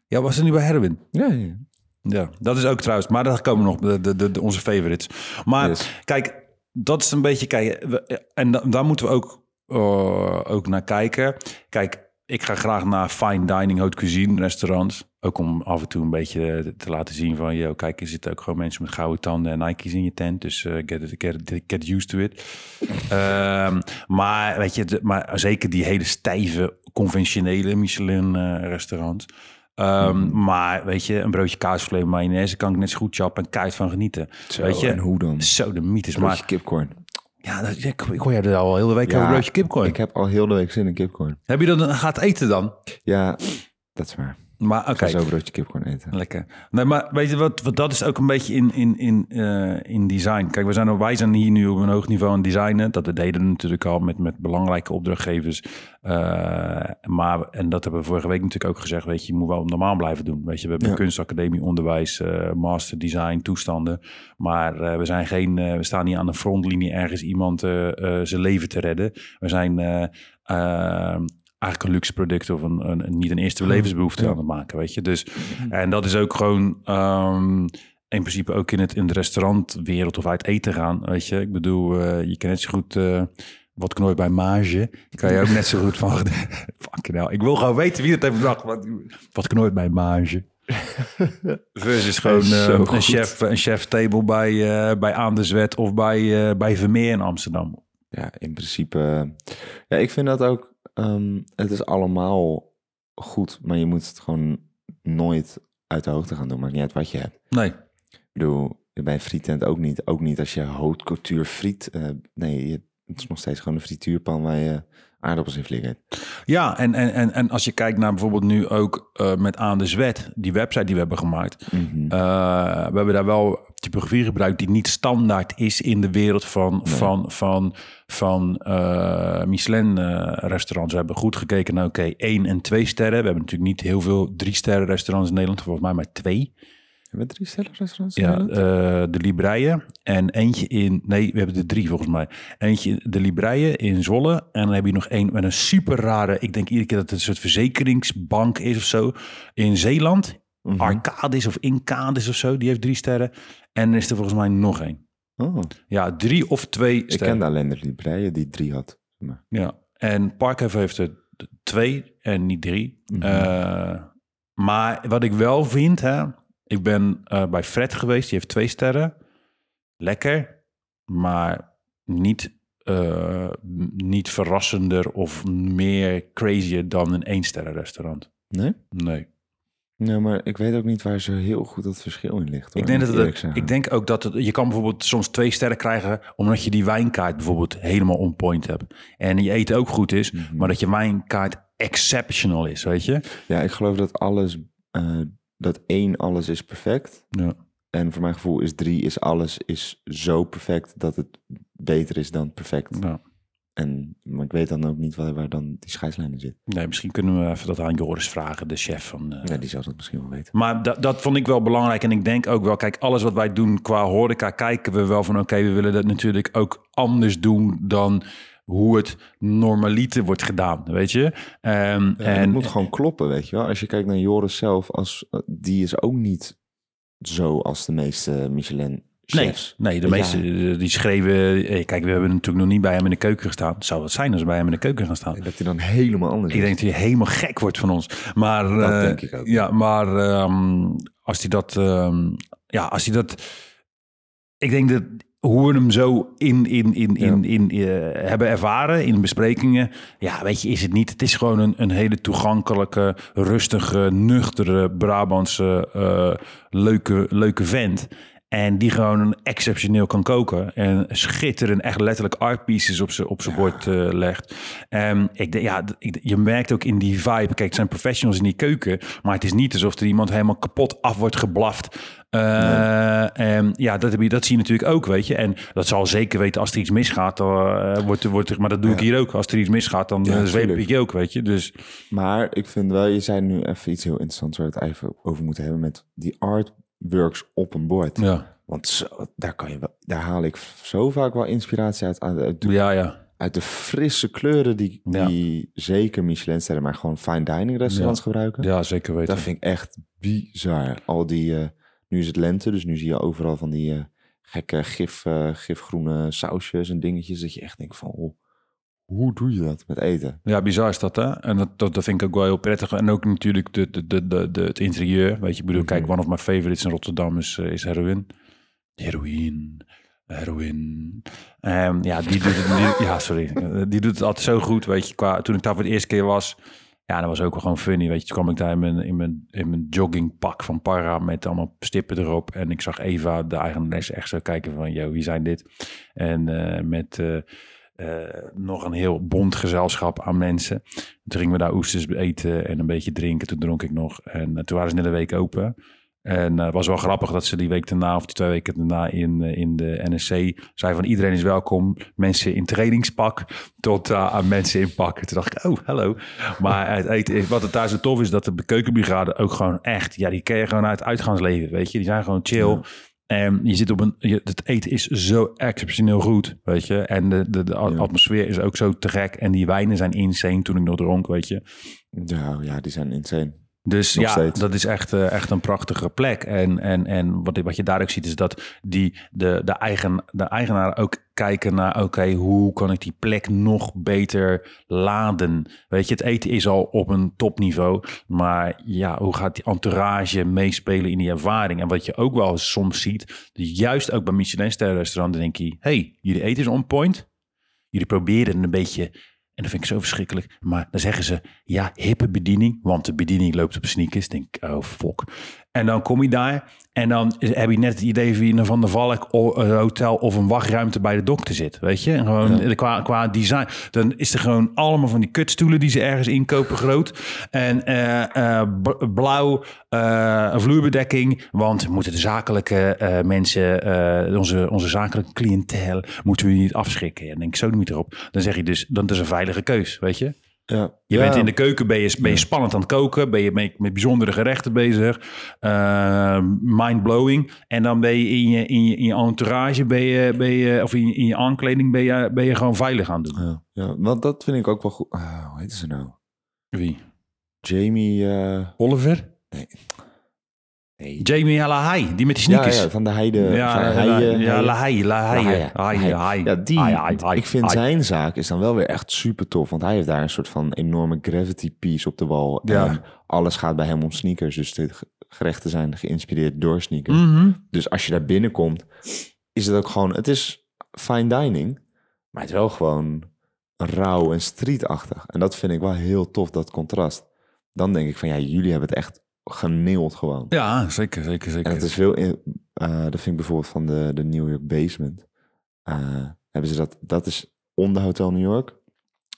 Ja, was er nu bij Herwin? Ja, ja. Ja, dat is ook trouwens. Maar daar komen nog de, de, de, onze favorites. Maar Yes. kijk, dat is een beetje... Kijk, we- en da- daar moeten we ook, eh, ook naar kijken. Kijk, ik ga graag naar fine dining, haute cuisine restaurants. Ook om af en toe een beetje te laten zien van... Yo, kijk, er zitten ook gewoon mensen met gouden tanden en Nike's in je tent. Dus eh, get, it, get, get used to it. (laughs) Ehm, maar weet je, de- maar zeker die hele stijve, conventionele Michelin-restaurants. Ehm, Maar weet je, een broodje kaasvlees mayonaise kan ik net zo goed chappen en keihard van genieten. Zo, weet je, en hoe dan? Zo, de mythes. Maar kipcorn. ja, dat, ik, ik hoor je er al heel de week Ja, over broodje kipcorn. Ik heb al heel de week zin in kipcorn. Heb je dat dan gaat eten dan? Ja, dat is waar. Maar oké, zo broodje kipcorn eten. lekker. Nee, maar weet je wat, wat dat is ook een beetje in, in, in, eh, in design. Kijk, we zijn, wij zijn hier nu op een hoog niveau aan designen. Dat deden we natuurlijk al met, met belangrijke opdrachtgevers. Eh, maar, en dat hebben we vorige week natuurlijk ook gezegd, weet je, je moet wel normaal blijven doen. Weet je, we hebben Ja. kunstacademie, onderwijs, eh, master design, toestanden. Maar we zijn geen, we staan niet aan de frontlinie ergens iemand zijn leven te redden. We zijn eigenlijk een luxe product of een, een, een- niet een eerste levensbehoefte Ja. aan het maken, weet je. Dus, en dat is ook gewoon ehm, in principe ook in, het, in de restaurantwereld of uit eten gaan, weet je. Ik bedoel, eh, je kan net zo goed... eh, wat knooit bij Mage, kan je ook net zo goed van... (laughs) Fucking hell, ik wil gewoon weten wie het heeft bedacht. Wat, wat knooit bij Mage. (laughs) Versus gewoon Zo eh, een, goed. chef, een chef table bij, eh, bij Aan of bij, bij Vermeer in Amsterdam. Ja, in principe. Ja, ik vind dat ook. Ehm, het is allemaal goed, maar je moet het gewoon nooit uit de hoogte gaan doen. Maakt niet uit wat je hebt. Nee, Ik bedoel, bij een frietent ook niet. Ook niet als je haute couture friet. eh, nee, het is nog steeds gewoon een frituurpan waar je aardappels in flikkert. Ja, en, en, en, en als je kijkt naar bijvoorbeeld nu ook eh, met Aan de Zwet, die website die we hebben gemaakt. Mhm. eh, we hebben daar wel typografie gebruikt die niet standaard is in de wereld van, van, van, van eh, Michelin-restaurants. we hebben goed gekeken naar, oké, één en twee sterren. We hebben natuurlijk niet heel veel drie sterren restaurants in Nederland, volgens mij maar twee. Hebben we drie sterren restaurants? in Ja, eh, de Libreien en eentje in... Nee, we hebben er drie volgens mij. Eentje de Libreien in Zwolle. En dan heb je nog één met een super rare... Ik denk iedere keer dat het een soort verzekeringsbank is of zo. In Zeeland. Mhm. Arcadis of Incadis of zo. Die heeft drie sterren. En er is er volgens mij nog één. Oh, Ja, drie of twee ik sterren. kende alleen de Libreien die drie had. Maar, Ja, en Parkhof heeft er twee en niet drie. Mhm. Eh, maar wat ik wel vind, hè, ik ben eh, bij Fred geweest, die heeft twee sterren. Lekker, maar niet, eh, niet verrassender of meer crazier dan een één sterren restaurant. nee? Nee. Nee, maar ik weet ook niet waar zo heel goed het verschil in ligt. Hoor, Ik denk, dat het, ik denk ook dat het, je kan bijvoorbeeld soms twee sterren krijgen omdat je die wijnkaart bijvoorbeeld helemaal on point hebt. En je eten ook goed is, Mhm. maar dat je wijnkaart exceptional is, weet je? Ja, ik geloof dat alles, eh, dat één alles is perfect. Ja. En voor mijn gevoel is drie is alles is zo perfect dat het beter is dan perfect. Ja. En, maar ik weet dan ook niet waar, waar dan die scheidslijnen zit. Nee, misschien kunnen we even dat aan Joris vragen, de chef van. eh, Ja, die zou dat misschien wel weten. Maar dat, dat vond ik wel belangrijk. En ik denk ook wel, kijk, alles wat wij doen qua horeca, kijken we wel van, oké, we willen dat natuurlijk ook anders doen dan hoe het normaliter wordt gedaan, weet je? Ehm, en en het moet gewoon kloppen, weet je wel. Als je kijkt naar Joris zelf, als, eh, die is ook niet zo als de meeste Michelin Nee, nee, de meeste eh, die schreven... eh, Kijk, we hebben natuurlijk nog niet bij hem in de keuken gestaan. Het zou wat zijn als we bij hem in de keuken gaan staan. Dat hij dan helemaal anders Ik is. denk dat hij helemaal gek wordt van ons. Maar, Dat denk ik ook. Ja, maar ehm, als hij dat... ehm, ja, als hij dat... Ik denk dat hoe we hem zo in, in, in, in, in, eh, hebben ervaren in besprekingen... Ja, weet je, is het niet. Het is gewoon een, een hele toegankelijke, rustige, nuchtere, Brabantse, eh, leuke, leuke vent... En die gewoon exceptioneel kan koken. En schitterend, echt letterlijk art pieces op zijn op zijn bord eh, legt. En ik, denk, ja, je merkt ook in die vibe. Kijk, het zijn professionals in die keuken. Maar het is niet alsof er iemand helemaal kapot af wordt geblaft. En ja, dat, heb je, dat zie je natuurlijk ook, weet je. En dat zal zeker weten als er iets misgaat. Dan, eh, wordt, er- wordt, er- maar dat doe ik hier ook. Als er iets misgaat, dan Ja, zweep ik je ook, weet je. Dus Maar ik vind wel, je zei nu even iets heel interessants waar we het even over moeten hebben met die artworks op een bord. ja, Want zo, daar, kan je wel, daar haal ik zo vaak wel inspiratie uit, uit, de, ja, ja. uit de frisse kleuren die, Ja. die zeker Michelinsterren, maar gewoon fine dining restaurants gebruiken. ja zeker weten. Dat vind ik echt bizar. Al die, eh, nu is het lente, dus nu zie je overal van die eh, gekke gif, eh, gifgroene sausjes en dingetjes. Dat je echt denkt van, oh, hoe doe je dat met eten? Ja, bizar is dat, hè? En dat, dat, dat vind ik ook wel heel prettig. En ook natuurlijk de, de, de, de, de- het interieur. Weet je, ik bedoel, kijk, Mhm. one of my favorites in Rotterdam is, eh, is heroin. Heroïne, heroïne. Ehm, ja, die doet het, die- ja, sorry. Die doet het altijd zo goed, weet je. Qua, toen ik daar voor de eerste keer was, ja, dat was ook wel gewoon funny, weet je. Toen kwam ik daar in mijn, in mijn, in mijn joggingpak van Para met allemaal stippen erop. En ik zag Eva, de eigenares, echt zo kijken van, yo, wie zijn dit? En eh, met... eh, eh, nog een heel bond gezelschap aan mensen. Toen gingen we daar oesters eten en een beetje drinken. Toen dronk ik nog. En eh, toen waren ze net een week open. En het was wel grappig dat ze die week daarna of die twee weken daarna in, eh, in de NSC zei van iedereen is welkom. Mensen in trainingspak tot eh, aan mensen in pak. Toen dacht ik, oh, hallo. Maar het eten, is- wat het daar zo tof is, dat de keukenbrigade ook gewoon echt, ja, die ken je gewoon uit uitgaansleven, weet je. Die zijn gewoon chill. En je zit op een, je, het eten is zo exceptioneel goed, weet je. En de, de, de Ja. atmosfeer is ook zo te gek. En die wijnen zijn insane toen ik nog dronk, weet je. Ja, ja, die zijn insane. Dus Nog ja, steeds. dat is echt, eh, echt een prachtige plek. En, en, en wat, wat je daar ook ziet is dat die, de, de, eigen, de eigenaar ook kijken naar... oké, hoe kan ik die plek nog beter laden? Weet je, het eten is al op een topniveau. Maar ja, hoe gaat die entourage meespelen in die ervaring? En wat je ook wel soms ziet... juist ook bij Michelin restaurant denk je... hey, jullie eten is on point. Jullie proberen een beetje... En dat vind ik zo verschrikkelijk. Maar dan zeggen ze, ja, hippe bediening. Want de bediening loopt op sneakers. Denk oh fuck. En dan kom je daar. En dan heb je net het idee van een Van der Valk hotel of een wachtruimte bij de dokter zit. Weet je? En gewoon qua, qua design. Dan is er gewoon allemaal van die kutstoelen die ze ergens inkopen groot. En eh, eh, blauw, een vloerbedekking. Want moeten de zakelijke mensen, onze, onze zakelijke cliëntel, moeten we niet afschrikken. En dan denk ik zo niet erop. Dan zeg je dus, dan is een veilige keus, weet je? Ja, Je bent in de keuken, ben je, ben je spannend aan het koken, ben je met, met bijzondere gerechten bezig, uh, mind-blowing. En dan ben je in je, in je, in je entourage, ben je, ben je, of in je, in je aankleding, ben je, ben je gewoon veilig aan het doen. Ja, ja, want dat vind ik ook wel goed. Ah, hoe heet ze nou? Wie? Jamie... eh, Oliver? nee. Jamie Lahai, die met die sneakers. ja, van de Heide. Ja, van Heide, ja. Lahai, Lahai. Ja, die, ik vind zijn zaak is dan wel weer echt super tof. Want hij heeft daar een soort van enorme gravity piece op de wal. Ja. En alles gaat bij hem om sneakers. Dus de gerechten zijn geïnspireerd door sneakers. Mhm. Dus als je daar binnenkomt, is het ook gewoon... Het is fine dining, maar het is wel gewoon rauw en streetachtig. En dat vind ik wel heel tof, dat contrast. Dan denk ik van, ja, jullie hebben het echt geneeld gewoon. Ja, zeker, zeker, zeker. En het is veel, in, eh, dat vind ik bijvoorbeeld van de, de New York Basement. Eh, hebben ze dat, dat is onder Hotel New York.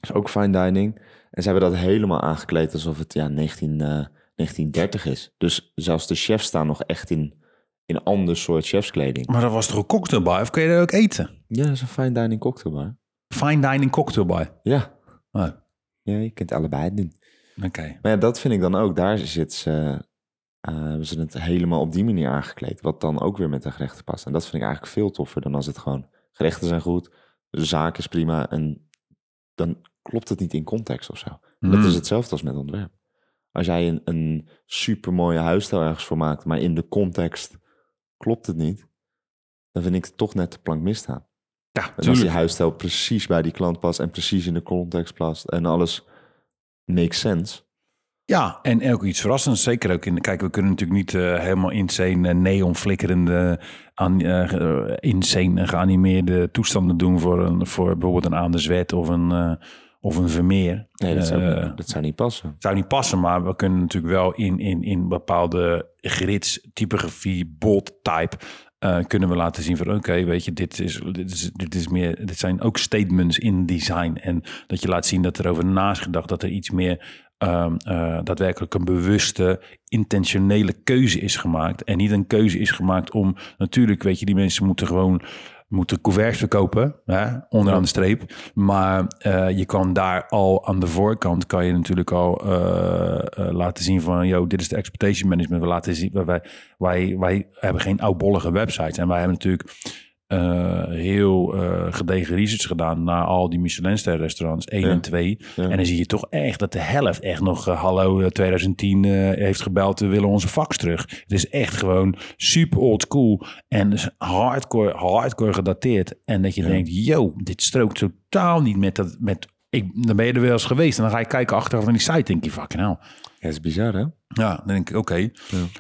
is ook fine dining. En ze hebben dat helemaal aangekleed alsof het ja, 19, eh, 1930 is. Dus zelfs de chefs staan nog echt in, in ander soort chefskleding. Maar dat was toch een cocktailbar? Of kun je daar ook eten? Ja, dat is een fine dining cocktailbar. Fine dining cocktailbar. Ja. Oh, ja, je kunt allebei doen. Oké. Maar ja, dat vind ik dan ook. Daar zit ze, eh, hebben ze het helemaal op die manier aangekleed. Wat dan ook weer met de gerechten past. En dat vind ik eigenlijk veel toffer dan als het gewoon... Gerechten zijn goed, de zaak is prima. En dan klopt het niet in context of zo. Dat is hetzelfde als met ontwerp. Als jij een, een super mooie huisstijl ergens voor maakt... maar in de context klopt het niet... dan vind ik het toch net de plank misstaan. Ja, En als die huisstijl precies bij die klant past... en precies in de context past... en alles makes sense... Ja, en ook iets verrassends. Zeker ook in. Kijk, we kunnen natuurlijk niet eh, helemaal insane eh, neon flikkerende, aan, eh, insane geanimeerde toestanden doen voor, een, voor bijvoorbeeld een Aan de Zwet of een, eh, of een Vermeer. Nee, dat zou, dat zou niet passen. Zou niet passen, maar we kunnen natuurlijk wel in, in, in bepaalde grids, typografie, bold type, eh, kunnen we laten zien van oké, weet je, dit is, dit, is, dit is meer, dit zijn ook statements in design. En dat je laat zien dat er over na is gedacht, dat er iets meer ehm, eh, daadwerkelijk een bewuste, intentionele keuze is gemaakt. En niet een keuze is gemaakt om, natuurlijk, weet je, die mensen moeten gewoon moeten couverts verkopen, hè, onderaan de streep. Maar eh, je kan daar al aan de voorkant kan je natuurlijk al eh, eh, laten zien van, yo, dit is de expectation management. We laten zien, wij, wij, wij hebben geen oudbollige websites en wij hebben natuurlijk eh, heel eh, gedegen research gedaan naar al die Michelinster restaurants 1 Ja. en 2. Ja. En dan zie je toch echt dat de helft echt nog eh, hallo eh, 2010 eh, heeft gebeld, we willen onze fax terug. Het is echt gewoon super old school en dus hardcore, hardcore gedateerd. En dat je Ja. denkt, yo, dit strookt totaal niet met dat, met, ik, dan ben je er wel eens geweest en dan ga je kijken achteraf van die site, denk je, fucking hell. Ja, dat is bizar, hè? Ja, dan denk ik, oké.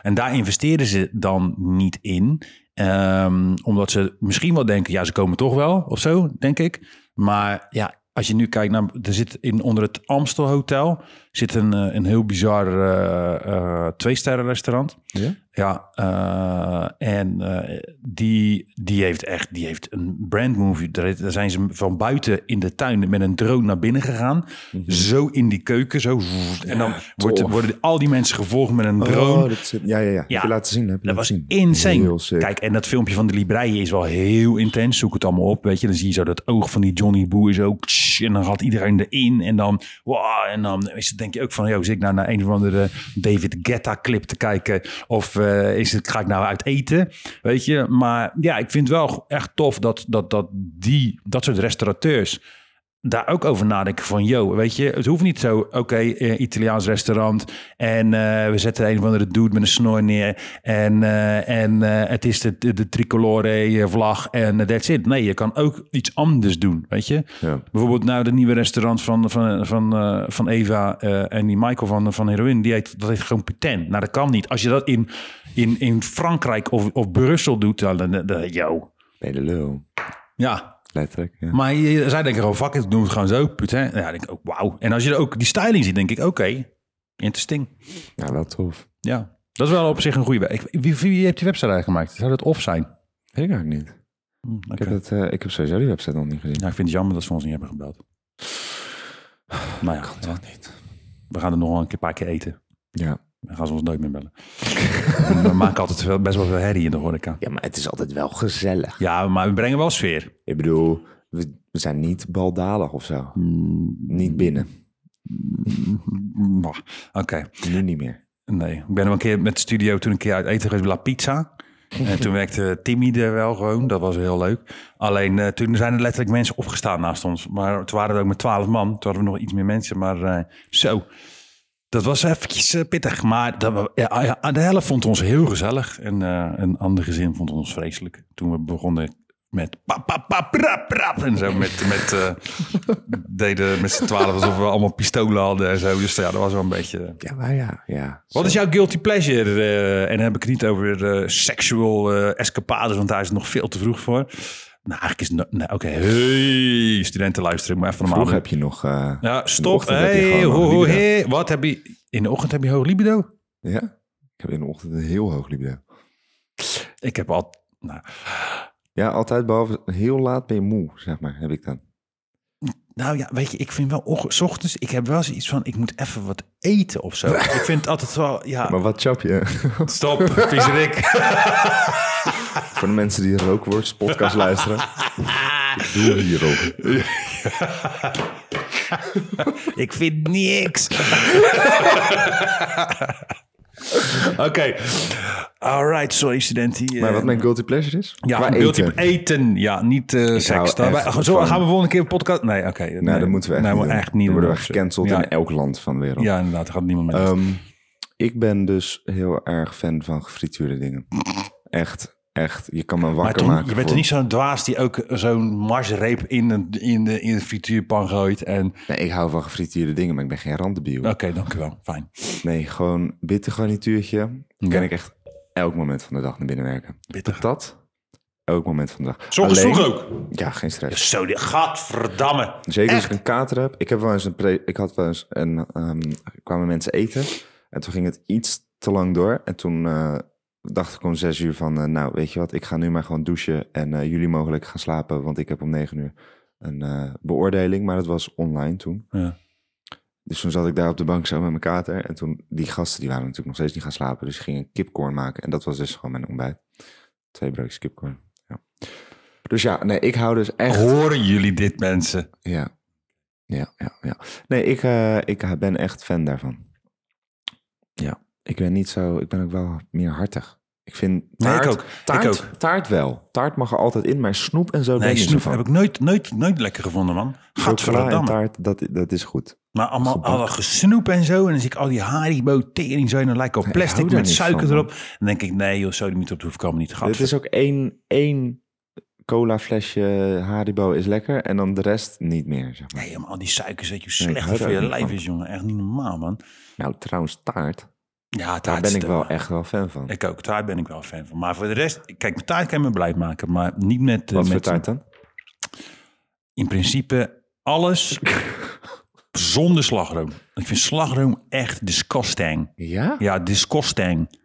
En daar investeren ze dan niet in. Ehm, omdat ze misschien wel denken, ja, ze komen toch wel of zo, denk ik. Maar ja, als je nu kijkt naar, er zit in onder het Amstel Hotel, zit een, eh, een heel bizar eh, eh, twee-sterren restaurant. Ja? Ja, eh, en eh, die, die heeft echt die heeft een brandmovie. Daar, daar zijn ze van buiten in de tuin met een drone naar binnen gegaan. Zo in die keuken, zo. En dan wordt, worden al die mensen gevolgd met een drone. Oh, dat zit, ja, ja, ja. Ja, Heb je laten zien? Heb je Dat was zien. insane. Kijk, en dat filmpje van de Libreien is wel heel intens. Zoek het allemaal op, weet je. Dan zie je zo dat oog van die Johnny Boe is ook... en dan gaat iedereen erin. En dan... Wow, en dan is het, denk je ook van... Yo, zit ik nou naar een of andere David Guetta clip te kijken? Of eh, is het, ga ik nou uit eten? Weet je? Maar ja, ik vind wel echt tof dat, dat, dat die, dat soort restaurateurs daar ook over nadenken van, yo, weet je, het hoeft niet zo, oké, eh, Italiaans restaurant en eh, we zetten een of andere dude met een snor neer en, eh, en het is de, de, de tricolore vlag en that's it. Nee, je kan ook iets anders doen, weet je. Ja. Bijvoorbeeld nou de nieuwe restaurant van, van, van, van Eva en die Michael van, van Heroin, die heet, dat heet gewoon Putain. Nou, dat kan niet. Als je dat in, in, in Frankrijk of, of Brussel doet, dan, dan, dan yo. Ben je de lul. Ja, Letterlijk, ja. maar je- zij denken gewoon, fuck it, doen het gewoon zo, putain. Ja, ik denk ik ook, wauw. En als je er ook die styling ziet, denk ik, oké, interesting. Ja, wel tof. Ja, dat is wel op zich een goede weg. Wie, wie heeft die website eigenlijk gemaakt? Zou dat off zijn? Weet ik eigenlijk niet. Hm, Ik, heb het, eh, ik heb sowieso die website nog niet gezien. Ja, ik vind het jammer dat ze ons niet hebben gebeld. (sighs) Nou ja, ja, niet. we gaan er nog wel een keer- paar keer eten. Ja. Dan gaan ze ons nooit meer bellen. (laughs) we maken altijd best wel veel herrie in de horeca. ja, maar het is altijd wel gezellig. Ja, maar we brengen wel sfeer. Ik bedoel, we, we zijn niet baldadig of zo. Niet binnen. Oké. Nu niet meer. Nee, ik ben nog een keer met de studio toen een keer uit eten geweest bij La Pizza. En toen werkte Timmy er wel gewoon, dat was heel leuk. Alleen eh, toen zijn er letterlijk mensen opgestaan naast ons. Maar toen waren we ook met twaalf man. Toen hadden we nog iets meer mensen, maar eh, zo. Dat was eventjes eh, pittig. Maar dat, ja, ja, de helft vond ons heel gezellig. En eh, een ander gezin vond ons vreselijk. Toen we begonnen met pa, pa, pa, prap, prap. En zo met, met eh, (laughs) deden met z'n twaalf alsof we allemaal pistolen hadden en zo. Dus ja, dat was wel een beetje... Ja, maar ja. ja. Wat is jouw guilty pleasure? En dan heb ik het niet over eh sexual escapades, want daar is het nog veel te vroeg voor. Nou, eigenlijk is het... no- Nee, Oké, hey, studenten luisteren, moet even normaal doen. heb je nog... eh, Ja, stop. Hey, ho, hey. Wat heb je... In de ochtend heb je hoog libido? Ja? Ik heb in de ochtend een heel hoog libido. Ik heb al... Nou, Ja, altijd behalve heel laat ben je moe, zeg maar, heb ik dan. Nou ja, weet je, ik vind wel... 's ochtends, ik heb wel zoiets van, ik moet even wat eten of zo. (laughs) ik vind het altijd wel... Ja, Maar wat chap je? (laughs) stop, viezerik. (laughs) Voor de mensen die Rookworst podcast luisteren. ik doe hierop. Ik vind niks. (laughs) Oké. Alright, sorry studenten. Maar wat mijn guilty pleasure is? Ja, Qua eten. eten. Ja, niet eh seks. Zo, van- gaan we volgende keer een podcast... Nee, oké. Nee, dat moeten we echt nee, niet doen. echt niet Dan worden we gecanceld ja, in elk land van de wereld. Ja, inderdaad. Er gaat niemand met. Ehm, ik ben dus heel erg fan van gefrituurde dingen. Echt, echt. Je kan me maar wakker toen, maken. je bent toch niet zo'n dwaas die ook zo'n marsreep in, een, in, de, in de frituurpan gooit. En oké, Nee, ik hou van gefrituurde dingen, maar ik ben geen randebiel. dank u wel. Fijn. Nee, gewoon bitter garnituurtje. Ja. Kan ik echt elk moment van de dag naar binnen werken. Bitter. Dat, elk moment van de dag. Zo vroeg Alleen- ook. Ja, geen stress. Zo, die gadverdamme. Zeker als ik een kater heb. Ik heb wel eens een pre ik had wel eens een ehm, kwamen mensen eten en toen ging het iets te lang door en toen eh, dacht ik om zes uur van eh, nou weet je wat ik ga nu maar gewoon douchen en eh, jullie mogelijk gaan slapen want ik heb om negen uur een eh, beoordeling maar dat was online toen Ja. dus toen zat ik daar op de bank zo met mijn kater en toen die gasten die waren natuurlijk nog steeds niet gaan slapen dus gingen kipcorn maken en dat was dus gewoon mijn ontbijt twee broodjes kipcorn ja. dus ja nee ik hou dus echt Horen jullie dit, mensen? ja. Ja, ja, ja. Nee, ik, ik ben echt fan daarvan. Ja. Ik ben niet zo... Ik ben ook wel meer hartig. Ik vind Nee, ik taart... ook. Taart, Ik ook. taart wel. Taart mag er altijd in, maar snoep en zo Nee, snoep heb ik nooit, nooit, nooit lekker gevonden, man. Gadverdamme. taart, dat, dat is goed. Maar allemaal Gebakken. alle gesnoep en zo. En dan zie ik al die Haribo tering zo. En dan lijkt ik plastic met suiker van, erop. Dan denk ik, nee joh, moet op de hoef komen niet. Het is ook één, één cola flesje Haribo is lekker en dan de rest niet meer, zeg maar. Nee, maar al die suikers, weet je hoe slecht voor je lijf van. is, jongen. Echt niet normaal, man. Nou, trouwens, taart, Ja, daar ben ik wel echt wel fan van. Ik ook, taart ben ik wel fan van. Maar voor de rest, kijk, met taart kan me blij maken. Maar niet met... eh, Wat voor met taart dan? In principe alles Zonder slagroom. Ik vind slagroom echt disgusting. Ja? Ja, disgusting.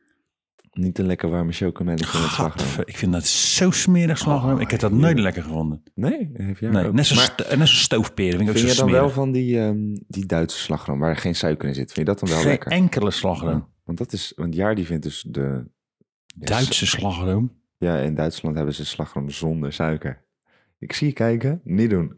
Niet een lekker warme chocomelletje met slagroom. Gadver, Ik vind dat zo smerig slagroom. Oh, ik heb dat nooit lekker gevonden. Nee, heb jij Nee, ook. net zo'n zo'n stoofperen vind ik ook zo je dan wel van die, ehm, die Duitse slagroom waar geen suiker in zit? Vind je dat dan wel Geen lekker? enkele slagroom. Want dat is, want Jaar die vindt dus de... Duitse slagroom. Ja, in Duitsland hebben ze slagroom zonder suiker. Ik zie je kijken, niet doen. (laughs)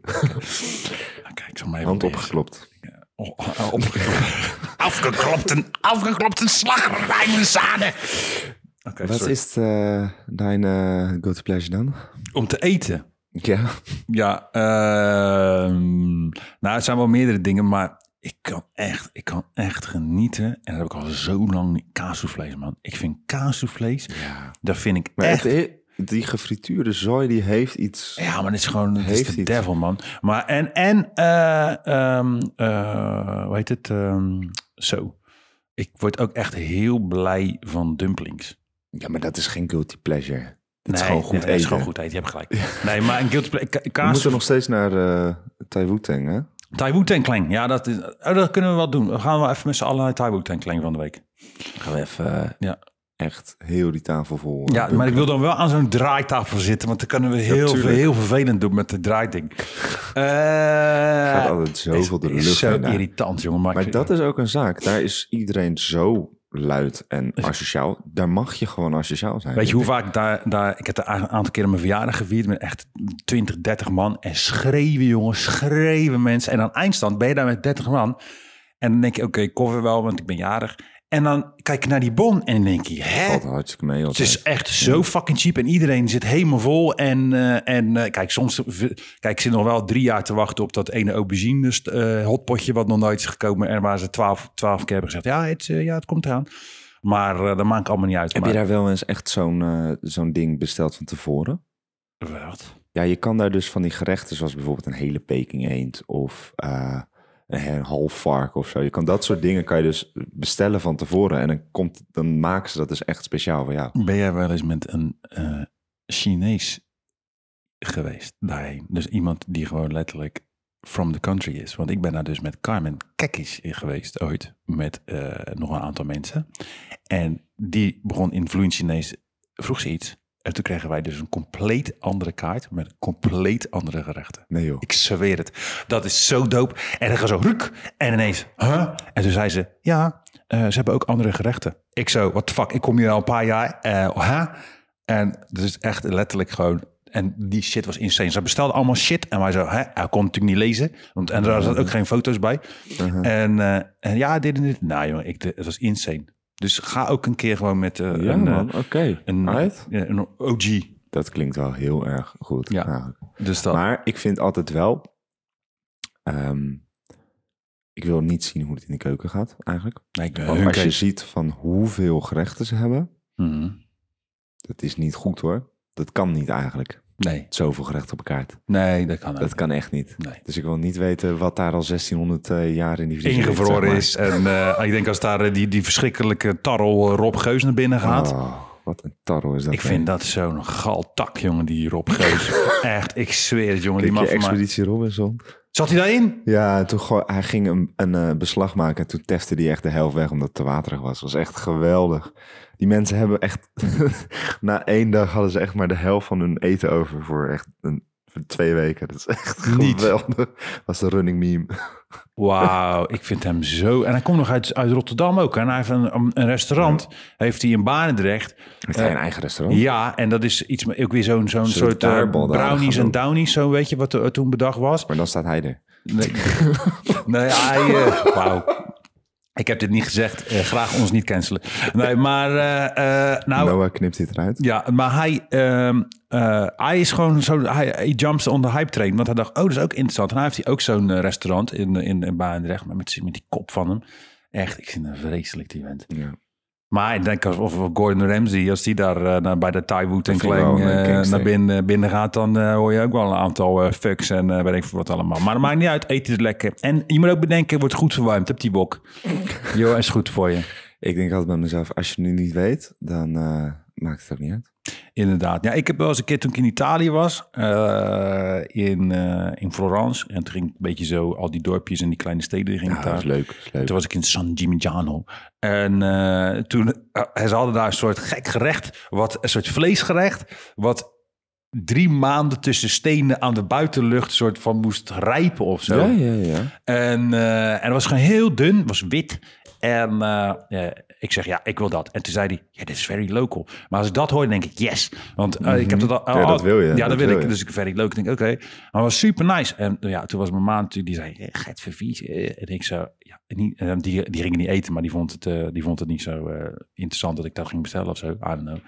Kijk, maar even Hand opgeklopt. Oh, oh, opgeklopt. (laughs) afgeklopte, afgeklopte slagroomzaden. Oké, Wat sorry. is uh, dein uh, go-to pleasure dan? Om te eten. Ja. Ja, ehm, nou, het zijn wel meerdere dingen, maar ik kan echt, ik kan echt genieten. En dat heb ik al zo lang niet. Kaassoufflés, man. Ik vind kaassoufflés, ja. dat vind ik Maar echt... het, die gefrituurde zooi, die heeft iets... Ja, maar het is gewoon het is de iets. devil, man. Maar en, en uh, um, uh, hoe heet het? Um, zo. Ik word ook echt heel blij van dumplings. Ja, maar dat is geen guilty pleasure. Dat nee, is gewoon goed nee, eten. Is gewoon goed eten, je hebt gelijk. Nee, maar een guilty pleasure... We moeten nog steeds naar uh, Wu-Tang, hè? Thai Wu-Tang Clan, ja, dat, is, oh, dat kunnen we wel doen. We gaan wel even met z'n allen naar Wu-Tang Clan van de week. Gaan we even ja. Echt heel die tafel vol. Ja, maar ik wil dan wel aan zo'n draaitafel zitten, want dan kunnen we heel, ja, veel, heel vervelend doen met het draaiding. Uh, (laughs) gaat altijd zoveel de lucht is zo in, irritant, jongen. Maar, dat is ook een zaak. Daar is iedereen zo luid en asociaal. Daar mag je gewoon asociaal zijn. Weet je hoe vaak daar, daar... Ik heb een aantal keer mijn verjaardag gevierd met echt 20, 30 man. En schreeuwen, jongen, schreeuwen mensen. En aan eindstand ben je daar met 30 man. En dan denk je, oké, okay, cover wel, want ik ben jarig. En dan kijk je naar die bon en dan denk je, hè? Valt hartstikke mee altijd. Het is echt zo fucking cheap en iedereen zit helemaal vol. En, uh, en uh, kijk, soms... Kijk, ik zit nog wel drie jaar te wachten op dat ene aubergine uh, hotpotje... wat nog nooit is gekomen en waar ze twaalf, twaalf keer hebben gezegd... ja, het, ja, het komt eraan. Maar dat maakt allemaal niet uit. Heb maar... je daar wel eens echt zo'n zo'n ding besteld van tevoren? Wat? Ja, je kan daar dus van die gerechten, zoals bijvoorbeeld een hele Peking eend of een half vark of zo. Je kan dat soort dingen kan je dus bestellen van tevoren en dan, komt, dan maken ze dat dus echt speciaal voor jou. Ben jij wel eens met een uh, Chinees geweest daarheen? Dus iemand die gewoon letterlijk from the country is. Want ik ben daar dus met Carmen Kekkis geweest ooit. Met uh, nog een aantal mensen. En die begon in vloeiend Chinees. Vroeg ze iets. En toen kregen wij dus een compleet andere kaart. Met compleet andere gerechten. Nee joh. Ik zweer het. Dat is zo dope. En dan gaat zo ruk. En ineens. Huh? En toen zei ze. Ja, uh, ze hebben ook andere gerechten. Ik zo. What the fuck. Ik kom hier al een paar jaar. Uh, huh? En dus echt letterlijk gewoon en die shit was insane. Ze bestelden allemaal shit. En wij zo, hè, hij kon natuurlijk niet lezen. Want, en er zaten ook geen foto's bij. Uh-huh. En, uh, en ja, dit en dit. Nou jongen, ik, het was insane. Dus ga ook een keer gewoon met uh, ja, een, man, oké. Okay. een, right. ja, een OG. Dat klinkt wel heel erg goed. Ja, nou, dus dat. Maar ik vind altijd wel... Um, ik wil niet zien hoe het in de keuken gaat, eigenlijk. Nee, ik Want als je ziet van hoeveel gerechten ze hebben... Mm-hmm. Dat is niet goed hoor. Dat kan niet eigenlijk. Nee. Zoveel gerecht op een kaart. Nee, dat kan Dat niet. kan echt niet. Nee. Dus ik wil niet weten wat daar al 1600 uh, jaar in die vriezer Ingevroren is. En uh, ik denk als daar uh, die, die verschrikkelijke tarrel Rob Geus naar binnen gaat. Oh, wat een tarrel is dat. Ik vind dat zo'n galtak, jongen, die Rob Geus. (laughs) echt, ik zweer het, jongen. Kijk die je Expeditie. Robinson? Zat hij daarin? Ja, toen hij ging een, een uh, beslag maken en toen testte hij echt de helft weg omdat het te waterig was. Dat was echt geweldig. Die mensen hebben echt... (laughs) na één dag hadden ze echt maar de helft van hun eten over voor echt een, twee weken. Dat is echt (laughs) Niet. geweldig. Was de running meme. Wauw, ik vind hem zo... En hij komt nog uit, uit Rotterdam ook. En hij heeft een, een restaurant. Ja. Heeft hij in Barendrecht. Heeft hij uh, een eigen restaurant? Ja, en dat is iets... Ook weer zo'n zo'n soort uh, brownies en (laughs) downies. Zo weet je wat er toen bedacht was. Maar dan staat hij er. Nee, (laughs) nee hij... Uh, Wauw. Ik heb dit niet gezegd. Uh, graag ons niet cancelen. Nee, maar... Uh, nou, Noah knipt dit eruit. Ja, maar hij, uh, hij is gewoon zo... Hij, hij jumps on the hype train. Want hij dacht, oh, dat is ook interessant. En hij heeft hij ook zo'n restaurant in, in, in Barendrecht. Met, met die kop van hem. Echt, ik vind hem vreselijk, die vent. Ja. Maar ik denk of Gordon Ramsay, als die daar uh, bij de Thai en Klang uh, naar binnen, binnen gaat, dan uh, hoor je ook wel een aantal fucks en weet ik veel wat allemaal. Maar dat maakt niet uit, eten is lekker. En je moet ook bedenken, wordt goed verwarmd op die wok. (laughs) Jo, is goed voor je. Ik denk altijd bij mezelf, als je het nu niet weet, dan maakt het ook niet uit. Inderdaad. Ja, ik heb wel eens een keer toen ik in Italië was, eh, in, eh, in Florence. En toen ging ik een beetje zo al die dorpjes en die kleine steden ging ik Ja, daar. dat is leuk. dat is leuk. Toen was ik in San Gimignano. En eh, toen, ze hadden daar een soort gek gerecht, wat, een soort vleesgerecht, wat drie maanden tussen stenen aan de buitenlucht soort van moest rijpen of zo. Ja, ja, ja. En, en het was gewoon heel dun, was wit. En eh, ik zeg, ja, ik wil dat. En toen zei hij, ja, dit is very local. Maar als ik dat hoor, denk ik, yes. Want eh, ik heb dat al... Ja, dat wil je, Ja, dat, dat wil wil ik. je. Dus ik very local. Ik denk, oké. Maar het was super nice. En ja, toen was mijn maat, die zei, eh, get vervies. Eh, En ik zo, ja, niet, en die, die gingen niet eten, maar die vond het, die vond het niet zo interessant dat ik dat ging bestellen of zo. I don't know.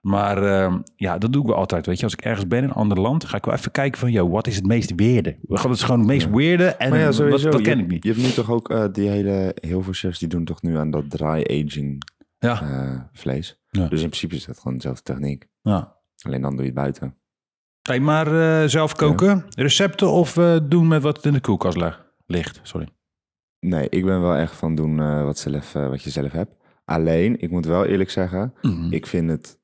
Maar ehm, ja, dat doe ik wel altijd. Weet je, als ik ergens ben in een ander land, ga ik wel even kijken van, yo, wat is het meest weerde? We gaan het gewoon het meest weerde en ja, wat, sowieso. wat ken je, ik niet. Je hebt nu toch ook eh, die hele... Heel veel chefs die doen toch nu aan dat dry aging Ja, eh, vlees. Dus in principe is dat gewoon dezelfde techniek. ja. Alleen dan doe je het buiten. Hey, maar eh, zelf koken, recepten of doen met wat in de koelkast ligt? Sorry. Nee, ik ben wel echt van doen wat, zelf, wat je zelf hebt. Alleen, ik moet wel eerlijk zeggen, Mhm. ik vind het...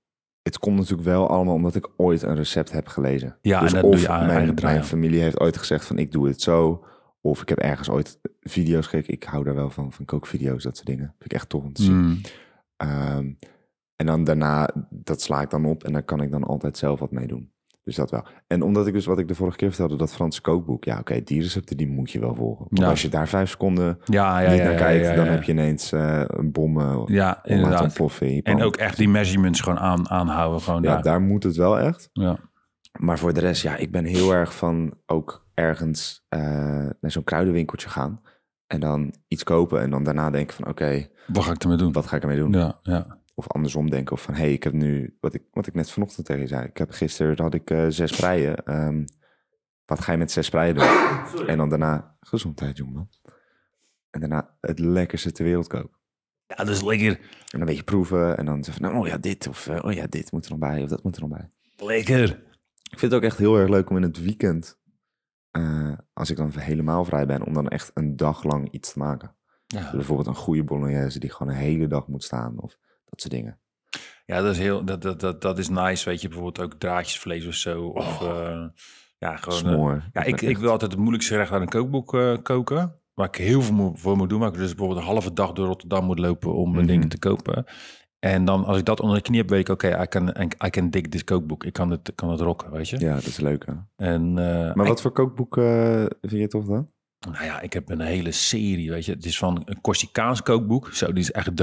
Het komt natuurlijk wel allemaal omdat ik ooit een recept heb gelezen. Ja, dus en dat of je eigen mijn, draai aan. familie heeft ooit gezegd van ik doe het zo. Of ik heb ergens ooit video's gekeken. Ik hou daar wel van, van kookvideo's, dat soort dingen. Vind ik echt tof om te zien. Mm. Ehm, en dan daarna, dat sla ik dan op en daar kan ik dan altijd zelf wat mee doen. Dus dat wel. En omdat ik dus, wat ik de vorige keer vertelde, dat Franse kookboek. Ja, oké, die recepten die moet je wel volgen. Want Ja. als je daar vijf seconden Ja, ja, niet ja, naar kijkt, dan heb je ineens eh, een bommen om Ja, inderdaad. ontploffen in En ook echt die measurements gewoon aan, aanhouden. Gewoon Ja, daar. daar moet het wel echt. Ja. Maar voor de rest, ja, ik ben heel erg van ook ergens eh, naar zo'n kruidenwinkeltje gaan. En dan iets kopen en dan daarna denken van oké, Wat ga ik ermee doen? wat ga ik ermee doen? Ja, ja. Of andersom denken of van hé, hey, ik heb nu, wat ik, wat ik net vanochtend tegen je zei. Ik heb gisteren, had ik eh, zes preien. Ehm, wat ga je met zes preien doen? En dan daarna, gezondheid jongen. En daarna het lekkerste ter wereld koken. ja, dat is lekker. En een beetje proeven en dan zeggen van, nou, oh ja, dit of eh, oh ja, dit moet er nog bij of dat moet er nog bij. Lekker. Ik vind het ook echt heel erg leuk om in het weekend, eh, als ik dan helemaal vrij ben, om dan echt een dag lang iets te maken. Ja. Dus bijvoorbeeld een goede bolognese die gewoon een hele dag moet staan of dat soort dingen. ja, dat is heel, dat, dat, dat, dat is nice. Weet je, bijvoorbeeld ook draadjesvlees of zo. Of eh, ja, gewoon. eh, ja, ik, ik wil altijd het moeilijkste gerecht aan een kookboek eh, koken. Waar ik heel veel voor moet doen. Waar ik dus bijvoorbeeld een halve dag door Rotterdam moet lopen om mijn Mhm. dingen te kopen. En dan als ik dat onder de knie heb, weet ik, oké, I, can, I can dig this kookboek. Ik kan het, kan het rocken, weet je. Ja, dat is leuk hè. En, Maar ik- wat voor kookboek vind je tof dan? Nou ja, ik heb een hele serie, weet je. Het is van een Corsicaans kookboek. Zo, die is echt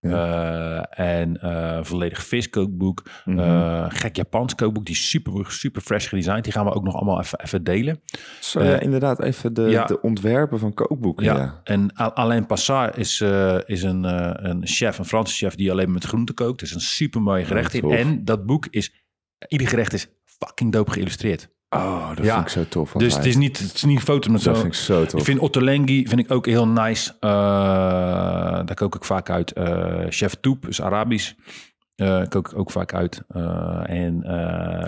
Eh, en eh, volledig vis kookboek. Eh, gek Japans kookboek. Die is super, super fresh gedesigned. Die gaan we ook nog allemaal even, even delen. Zo, ja, inderdaad, even de, ja. de ontwerpen van kookboeken. Ja. Ja. En Alain Passard is, is een, een chef, een Franse chef, die alleen met groenten kookt. Is een super mooi gerecht in. En dat boek is, ieder gerecht is fucking dope geïllustreerd. Oh, dat Ja. vind ik zo tof. Dus het is niet, het is niet een foto met Dat zo. vind ik zo tof. Ik vind Ottolenghi vind ik ook heel nice. Eh, daar kook ik vaak uit. Eh, Chef Toep is Arabisch. Eh kook ik ook vaak uit. En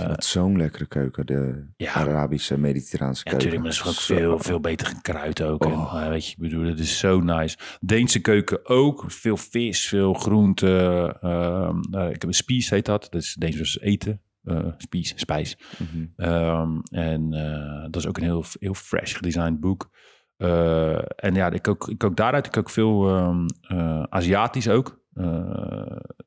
Dat is zo'n lekkere keuken, de Ja. Arabische, Mediterraanse ja, keuken. natuurlijk, maar dat is ook veel, veel beter gekruid ook. En, Oh. weet je, ik bedoel, het is zo nice. Deense keuken ook. Veel vis, veel groente. ehm, eh, ik heb een spies heet dat. Dat is Deens eten. Eh spies, spijs. Mhm. Ehm, en eh, dat is ook een heel, heel fresh gedesigned boek. Eh, en ja, ik kook, ik kook daaruit. Ik kook veel ehm, eh, Aziatisch ook.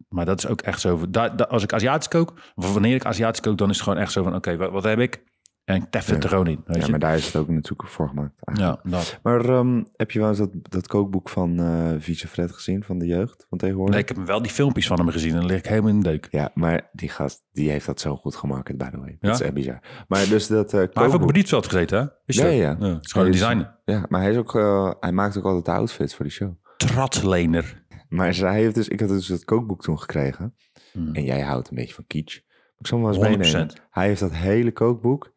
Maar dat is ook echt zo. Da, da- als ik Aziatisch kook, of wanneer ik Aziatisch kook, dan is het gewoon echt zo van: oké, wat, wat heb ik? En ik tef het Ja. er gewoon in. Ja, maar daar is het ook natuurlijk voor gemaakt. eigenlijk. ja, dat. Maar ehm, heb je wel eens dat, dat kookboek van eh Vice Fred gezien, van de jeugd van tegenwoordig? Nee, ik heb wel die filmpjes van hem gezien en dan lig ik helemaal in de deuk. Ja, maar die gast, die heeft dat zo goed gemaakt, by the way. Ja? Dat is echt bizar. Maar dus dat eh Maar hij heeft ook kookboek... Rietveld gezeten, hè? Is Ja, dat? ja. Het is gewoon designer. Ja, maar hij, is ook, eh, hij maakt ook altijd de outfits voor die show. Tratlener. Maar zij heeft dus, ik had dus het kookboek toen gekregen. Hmm. En jij houdt een beetje van kitsch. Ik zal hem wel eens 100%. meenemen. Hij heeft dat hele kookboek.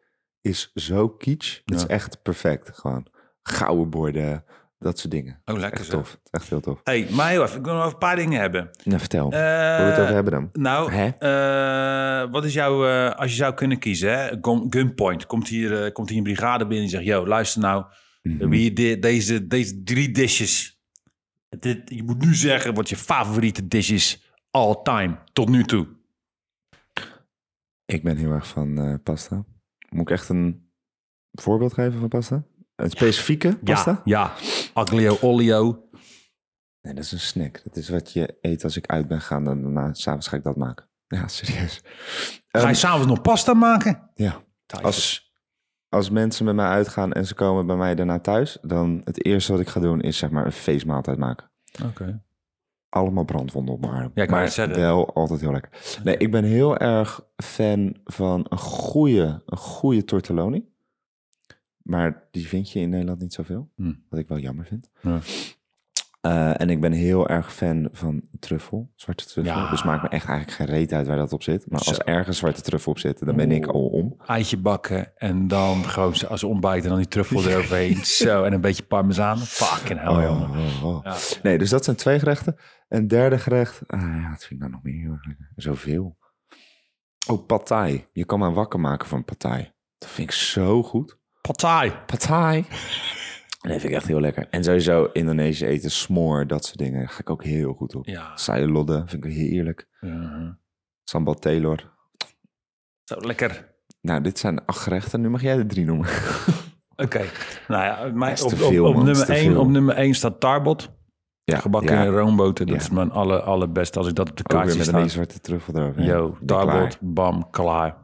Is zo kitsch. Het is echt perfect. Gewoon gouden borden. Dat soort dingen. Oh, lekker Echt zo. tof. Echt heel tof. hey, maar heel even, ik wil nog een paar dingen hebben. Nou, vertel. We het over hebben dan? Nou, eh, wat is jouw, eh, als je zou kunnen kiezen, hè? Gun- Gunpoint, komt hier, komt hier een brigade binnen en zegt, yo, luister nou, Mhm. de- deze, deze drie dishes. Dit, je moet nu zeggen wat je favoriete dish is all time, tot nu toe. Ik ben heel erg van pasta. Moet ik echt een voorbeeld geven van pasta? Een specifieke pasta? Ja. Aglio olio. Nee, dat is een snack. Dat is wat je eet als ik uit ben gaan. En daarna, s'avonds ga ik dat maken. Ja, serieus. Ga je Ehm, s'avonds nog pasta maken? ja. Als, als mensen met mij uitgaan en ze komen bij mij daarna thuis, dan het eerste wat ik ga doen is zeg maar een feestmaaltijd maken. Oké. Allemaal brandwonden op mijn arm. Ja, ik maar zeggen. wel altijd heel lekker. Nee, ik ben heel erg fan van een goede, een goede tortelloni. Maar die vind je in Nederland niet zoveel. Hm. Wat ik wel jammer vind. Ja. Eh, en ik ben heel erg fan van truffel, zwarte truffel. Ja. Dus maakt me echt eigenlijk geen reet uit waar dat op zit. Maar als Zo. ergens zwarte truffel op zit, dan ben ik al om. Eitje bakken en dan gewoon als ontbijt en dan die truffel eroverheen. (laughs) Zo, en een beetje parmezaan. Fucking hell, jongen. oh, oh. Ja. Nee, dus dat zijn twee gerechten. Een derde gerecht, ah, ja, dat vind ik nou nog meer heel erg lekker. Zoveel. Oh, pad thai. Je kan me wakker maken van pad thai. Dat vind ik zo goed. Pad thai. (laughs) Nee, vind ik echt heel lekker. En sowieso Indonesisch eten, smoor, dat soort dingen. Daar ga ik ook heel goed op. Ja. Vind ik heerlijk. Mhm. Sambal Taylor. Zo, lekker. Nou, dit zijn acht gerechten. Nu mag jij de drie noemen. (laughs) Oké. Nou ja, mijn, op, op, nummer te 1, veel. op nummer 1 staat tarbot. Ja, Gebakken in roomboter. Dat Ja. is mijn aller, allerbeste als ik dat op de Ook weer kaart zie met een zwarte truffel erover. Yo, tarbot, bam, klaar.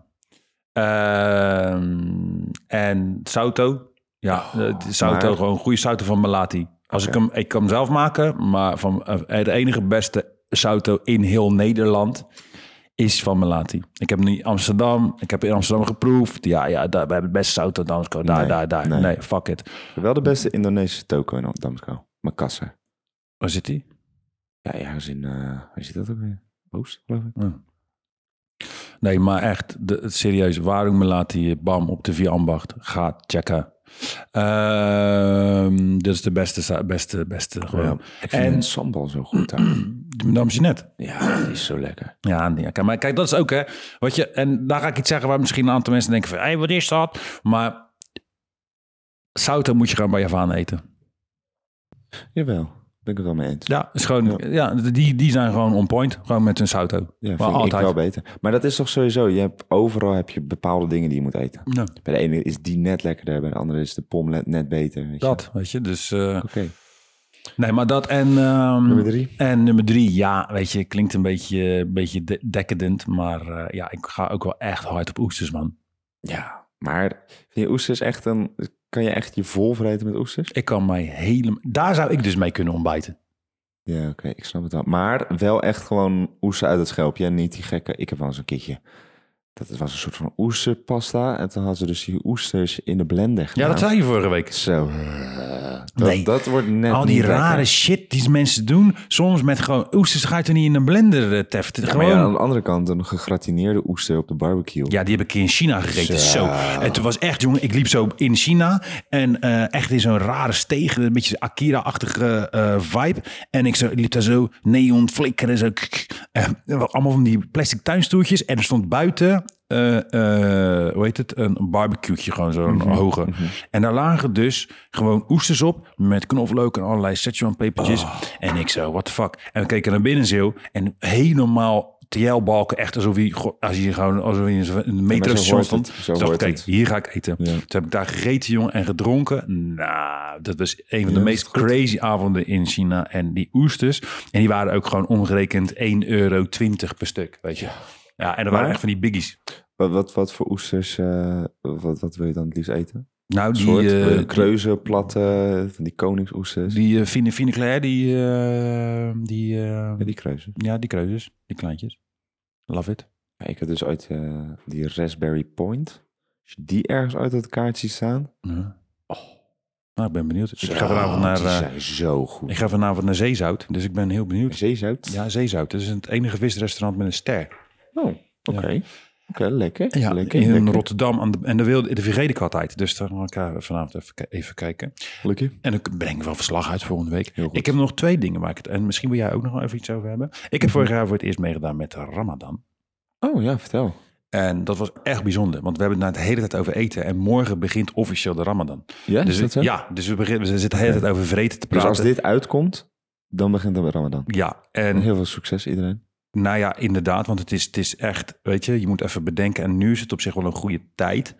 Ehm, en Sauto. Ja, Oh, het is Sauto, maar- gewoon goede Sauto van Malati. Als ik hem, ik kan hem zelf maken, maar van eh, het enige beste Sauto in heel Nederland is van Melati. Ik heb nu Amsterdam, ik heb in Amsterdam geproefd. Ja, ja, daar, we hebben het beste Sauto Damsco. Daar, Nee, daar, daar. nee. Nee. fuck it. Wel de beste Indonesische toko in Damsko. Makassar. Waar zit die? Ja, ergens in... eh waar zit dat ook weer? Oost, geloof ik. Nee, maar echt, de, het serieus, waarom Melati, bam, op de Ambacht. Ga checken. Ehm dit is de beste, beste, beste. Gewoon. Ja. Ik vind En- sambal zo goed daar. (clears throat) De Madame Jeanette. ja, die is zo lekker. Ja, nee, kijk, maar kijk, dat is ook, hè. Wat je, en daar ga ik iets zeggen waar misschien een aantal mensen denken van... Hé, wat is dat? Maar Sauto moet je gewoon bij Javaan eten. Jawel, ben ik het wel mee eens. Ja, is gewoon, ja. die, die zijn gewoon on point. Gewoon met hun Sauto. Ja, maar vind ik altijd. wel beter. Maar dat is toch sowieso, je hebt, overal heb je bepaalde dingen die je moet eten. Ja, Bij de ene is die net lekkerder, bij de andere is de pom net, net beter. weet je. dat, weet je. Dus, eh, Oké, nee, maar dat en... ehm, nummer drie. En nummer drie, ja, weet je, klinkt een beetje, een beetje de- decadent. Maar eh, ja, ik ga ook wel echt hard op oesters, man. Ja, maar vind je oesters echt een... Kan je echt je vol vreten met oesters? Ik kan mij helemaal... Daar zou ik dus mee kunnen ontbijten. Ja, oké, ik snap het wel. Maar wel echt gewoon oesters uit het schelpje en niet die gekke... Ik heb wel eens een keertje... Dat was een soort van oesterpasta. En toen hadden ze dus die oesters in de blender Ja, gedaan. dat zei je vorige week. Zo. dat, Nee. dat wordt net Al die rare lekker. shit die mensen doen. Soms met gewoon oesters ga je toch niet in een blender eh, teften. Ja, maar Gewoon... ja, Ja, aan de andere kant een gegratineerde oester op de barbecue. die heb ik in China gegeten. Zo. Toen was echt, jongen, ik liep zo in China. En eh, echt in zo'n rare steeg. Een beetje Akira-achtige eh, vibe. En ik zo, liep daar zo neon flikkeren. Zo, Eh, allemaal van die plastic tuinstoeltjes. En er stond buiten... eh, hoe heet het? Een barbecue'tje, gewoon zo'n hoge. En daar lagen dus gewoon oesters op met knoflook en allerlei Szechuan pepertjes. En ik zo, what the fuck? En we keken naar binnen zo en helemaal TL-balken, echt alsof hij, go- als je gewoon alsof hij in een metrostation hoort stond. zo dacht, kijk, het. hier ga ik eten. Ja. Toen heb ik daar gegeten, jongen, en gedronken. Nou, dat was een van de Ja, meest crazy avonden in China. En die oesters, en die waren ook gewoon omgerekend 1,20 euro per stuk, weet je. Ja, en dat waren echt van die biggies. Wat, wat, wat voor oesters, eh, wat, wat wil je dan het liefst eten? Nou, die, soort eh, eh, kreuzen, platte, van die koningsoesters. Die uh, Fine, Fine Claire, die, eh, die, Ja, die kreuzen. ja, die kreuzes, die kleintjes. Love it. Ja, ik heb dus ooit eh, die Raspberry Point. Als je die ergens uit het kaart ziet staan. Ja. Nou, ik ben benieuwd. Ik ga vanavond naar, die zijn zo goed. ik ga vanavond naar Zeezout, dus ik ben heel benieuwd. Zeezout? Ja, Zeezout. Dat is het enige visrestaurant met een ster. Oh, oké. Oké, lekker. Ja, lekker, in lekker. Rotterdam. Aan de, en de, wilde, de vergeet ik altijd. Dus daar ga ik vanavond even, even kijken. Lekker. En dan breng ik wel verslag uit volgende week. Ik heb nog twee dingen waar ik het... En misschien wil jij ook nog wel even iets over hebben. Ik heb vorig jaar voor het eerst meegedaan met Ramadan. Oh ja, vertel. En dat was echt bijzonder, want we hebben het nou de hele tijd over eten. En morgen begint officieel de Ramadan. Ja, Dus zo? ja, dus we, beginnen, we zitten de hele tijd over vreten te Dus praten. als dit uitkomt, dan begint de Ramadan. Ja, en heel veel succes iedereen. Nou ja, inderdaad, want het is, het is echt, weet je, je moet even bedenken. En nu is het op zich wel een goede tijd.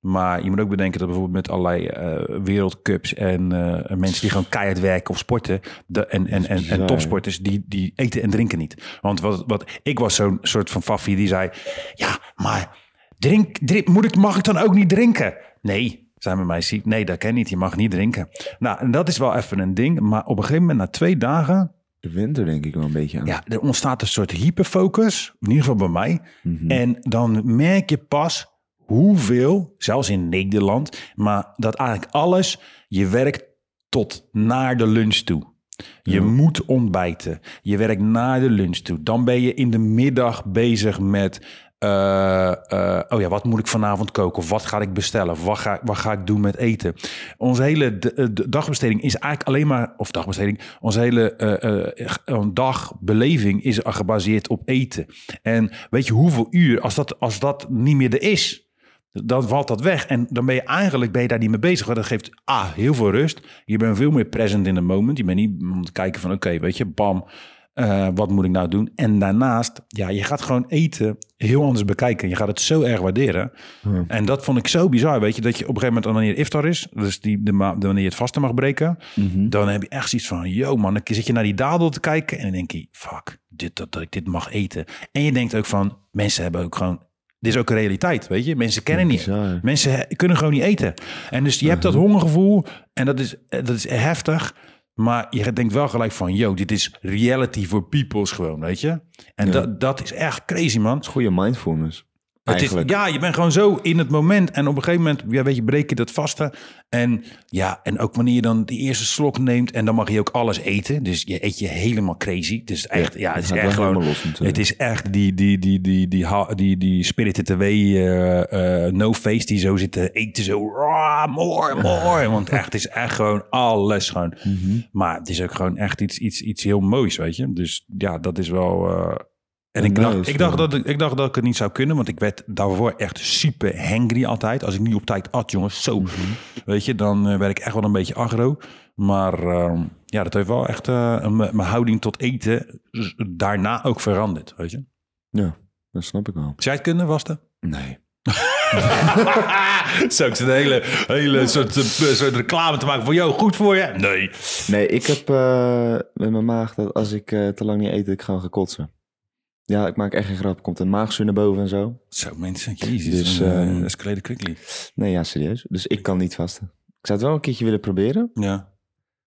Maar je moet ook bedenken dat bijvoorbeeld met allerlei eh, wereldcups en eh, mensen die gewoon keihard werken of sporten. De, en, en, en, en topsporters, die, die eten en drinken niet. Want wat, wat ik was zo'n soort van faffie die zei: Ja, maar drink, drink, moet ik, mag ik dan ook niet drinken? Nee, zijn bij mij ziek. Nee, dat kan niet. Je mag niet drinken. Nou, en dat is wel even een ding. Maar op een gegeven moment, na twee dagen, De winter denk ik wel een beetje aan. ja, er ontstaat een soort hyperfocus, in ieder geval bij mij. Mhm. En dan merk je pas hoeveel, zelfs in Nederland, maar dat eigenlijk alles, je werkt tot naar de lunch toe. Je moet ontbijten. Je werkt naar de lunch toe. Dan ben je in de middag bezig met. eh, eh, oh ja, wat moet ik vanavond koken? Of wat ga ik bestellen? Wat ga, wat ga ik doen met eten? Onze hele eh, dagbesteding is eigenlijk alleen maar. Of dagbesteding. Onze hele eh, eh, dagbeleving is gebaseerd op eten. En weet je hoeveel uur, als dat, als dat niet meer er is, dan valt dat weg. En dan ben je eigenlijk ben je daar niet mee bezig. Want dat geeft A, heel veel rust. Je bent veel meer present in the moment. Je bent niet om te kijken van oké, weet je, bam, eh, wat moet ik nou doen? En daarnaast, ja, je gaat gewoon eten heel anders bekijken. Je gaat het zo erg waarderen. En dat vond ik zo bizar, weet je, dat je op een gegeven moment, wanneer iftar is, dus die, de, wanneer je het vasten mag breken, dan heb je echt zoiets van, yo man, dan zit je naar die dadel te kijken en dan denk je, fuck, dit, dat, dat ik dit mag eten. En je denkt ook van, mensen hebben ook gewoon, dit is ook een realiteit, weet je, mensen kennen niet. Bizar. Mensen kunnen gewoon niet eten. En dus je hebt dat hongergevoel en dat is, dat is heftig. Maar je denkt wel gelijk van, yo, dit is reality for peoples gewoon, weet je. En Ja. dat, dat is echt crazy, man. Goede mindfulness. Het is, Eigenlijk. ja, je bent gewoon zo in het moment. En op een gegeven moment, ja, weet je, breek je dat vasten. En ja, en ook wanneer je dan die eerste slok neemt... en dan mag je ook alles eten. Dus je eet je helemaal crazy. Dus echt, ja, het is echt gewoon... los. Het is echt die, die, die, die, die, die, die Spirited Away eh, eh, no face die zo zit te eten. Zo, "Rah, more, more. Want echt, het is echt gewoon alles gewoon. Mhm. Maar het is ook gewoon echt iets, iets, iets heel moois, weet je. Dus ja, dat is wel... eh, en ik dacht, nice, ik, dacht dat ik, ik dacht dat ik het niet zou kunnen, want ik werd daarvoor echt super hangry altijd. Als ik niet op tijd at, jongens, zo. Mhm. Weet je, dan eh, werd ik echt wel een beetje agro. Maar ehm, ja, dat heeft wel echt eh, mijn houding tot eten daarna ook veranderd, weet je. Ja, dat snap ik wel. Zou jij het kunnen, Wasten? Nee. (laughs) Zou ik een hele, hele soort, eh, soort reclame te maken van, yo, goed voor je? Nee. Nee, ik heb met mijn maag dat als ik te lang niet eet, ik ga kotsen. Ja, ik maak echt geen grap. Komt een maagzuur naar boven en zo. Zo, mensen, jezus. Dus, escalated quickly. Nee, ja, serieus. Dus ik kan niet vasten. Ik zou het wel een keertje willen proberen. Ja.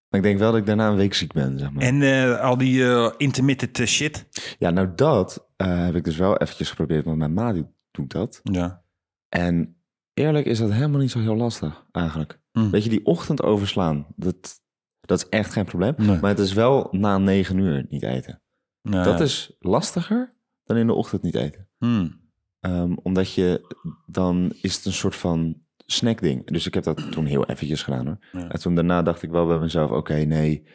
Maar ik denk wel dat ik daarna een week ziek ben, zeg maar. En eh, al die eh, intermittent shit. Ja, nou dat heb ik dus wel eventjes geprobeerd, want mijn ma doet, doet dat. Ja. En eerlijk is dat helemaal niet zo heel lastig, eigenlijk. Hm. Weet je, die ochtend overslaan, dat, dat is echt geen probleem. Nee. Maar het is wel na negen uur niet eten. Dat is lastiger dan in de ochtend niet eten. Hmm. Ehm, omdat je, dan is het een soort van snackding. Dus ik heb dat toen heel eventjes gedaan hoor. Ja. En toen daarna dacht ik wel bij mezelf, oké, nee,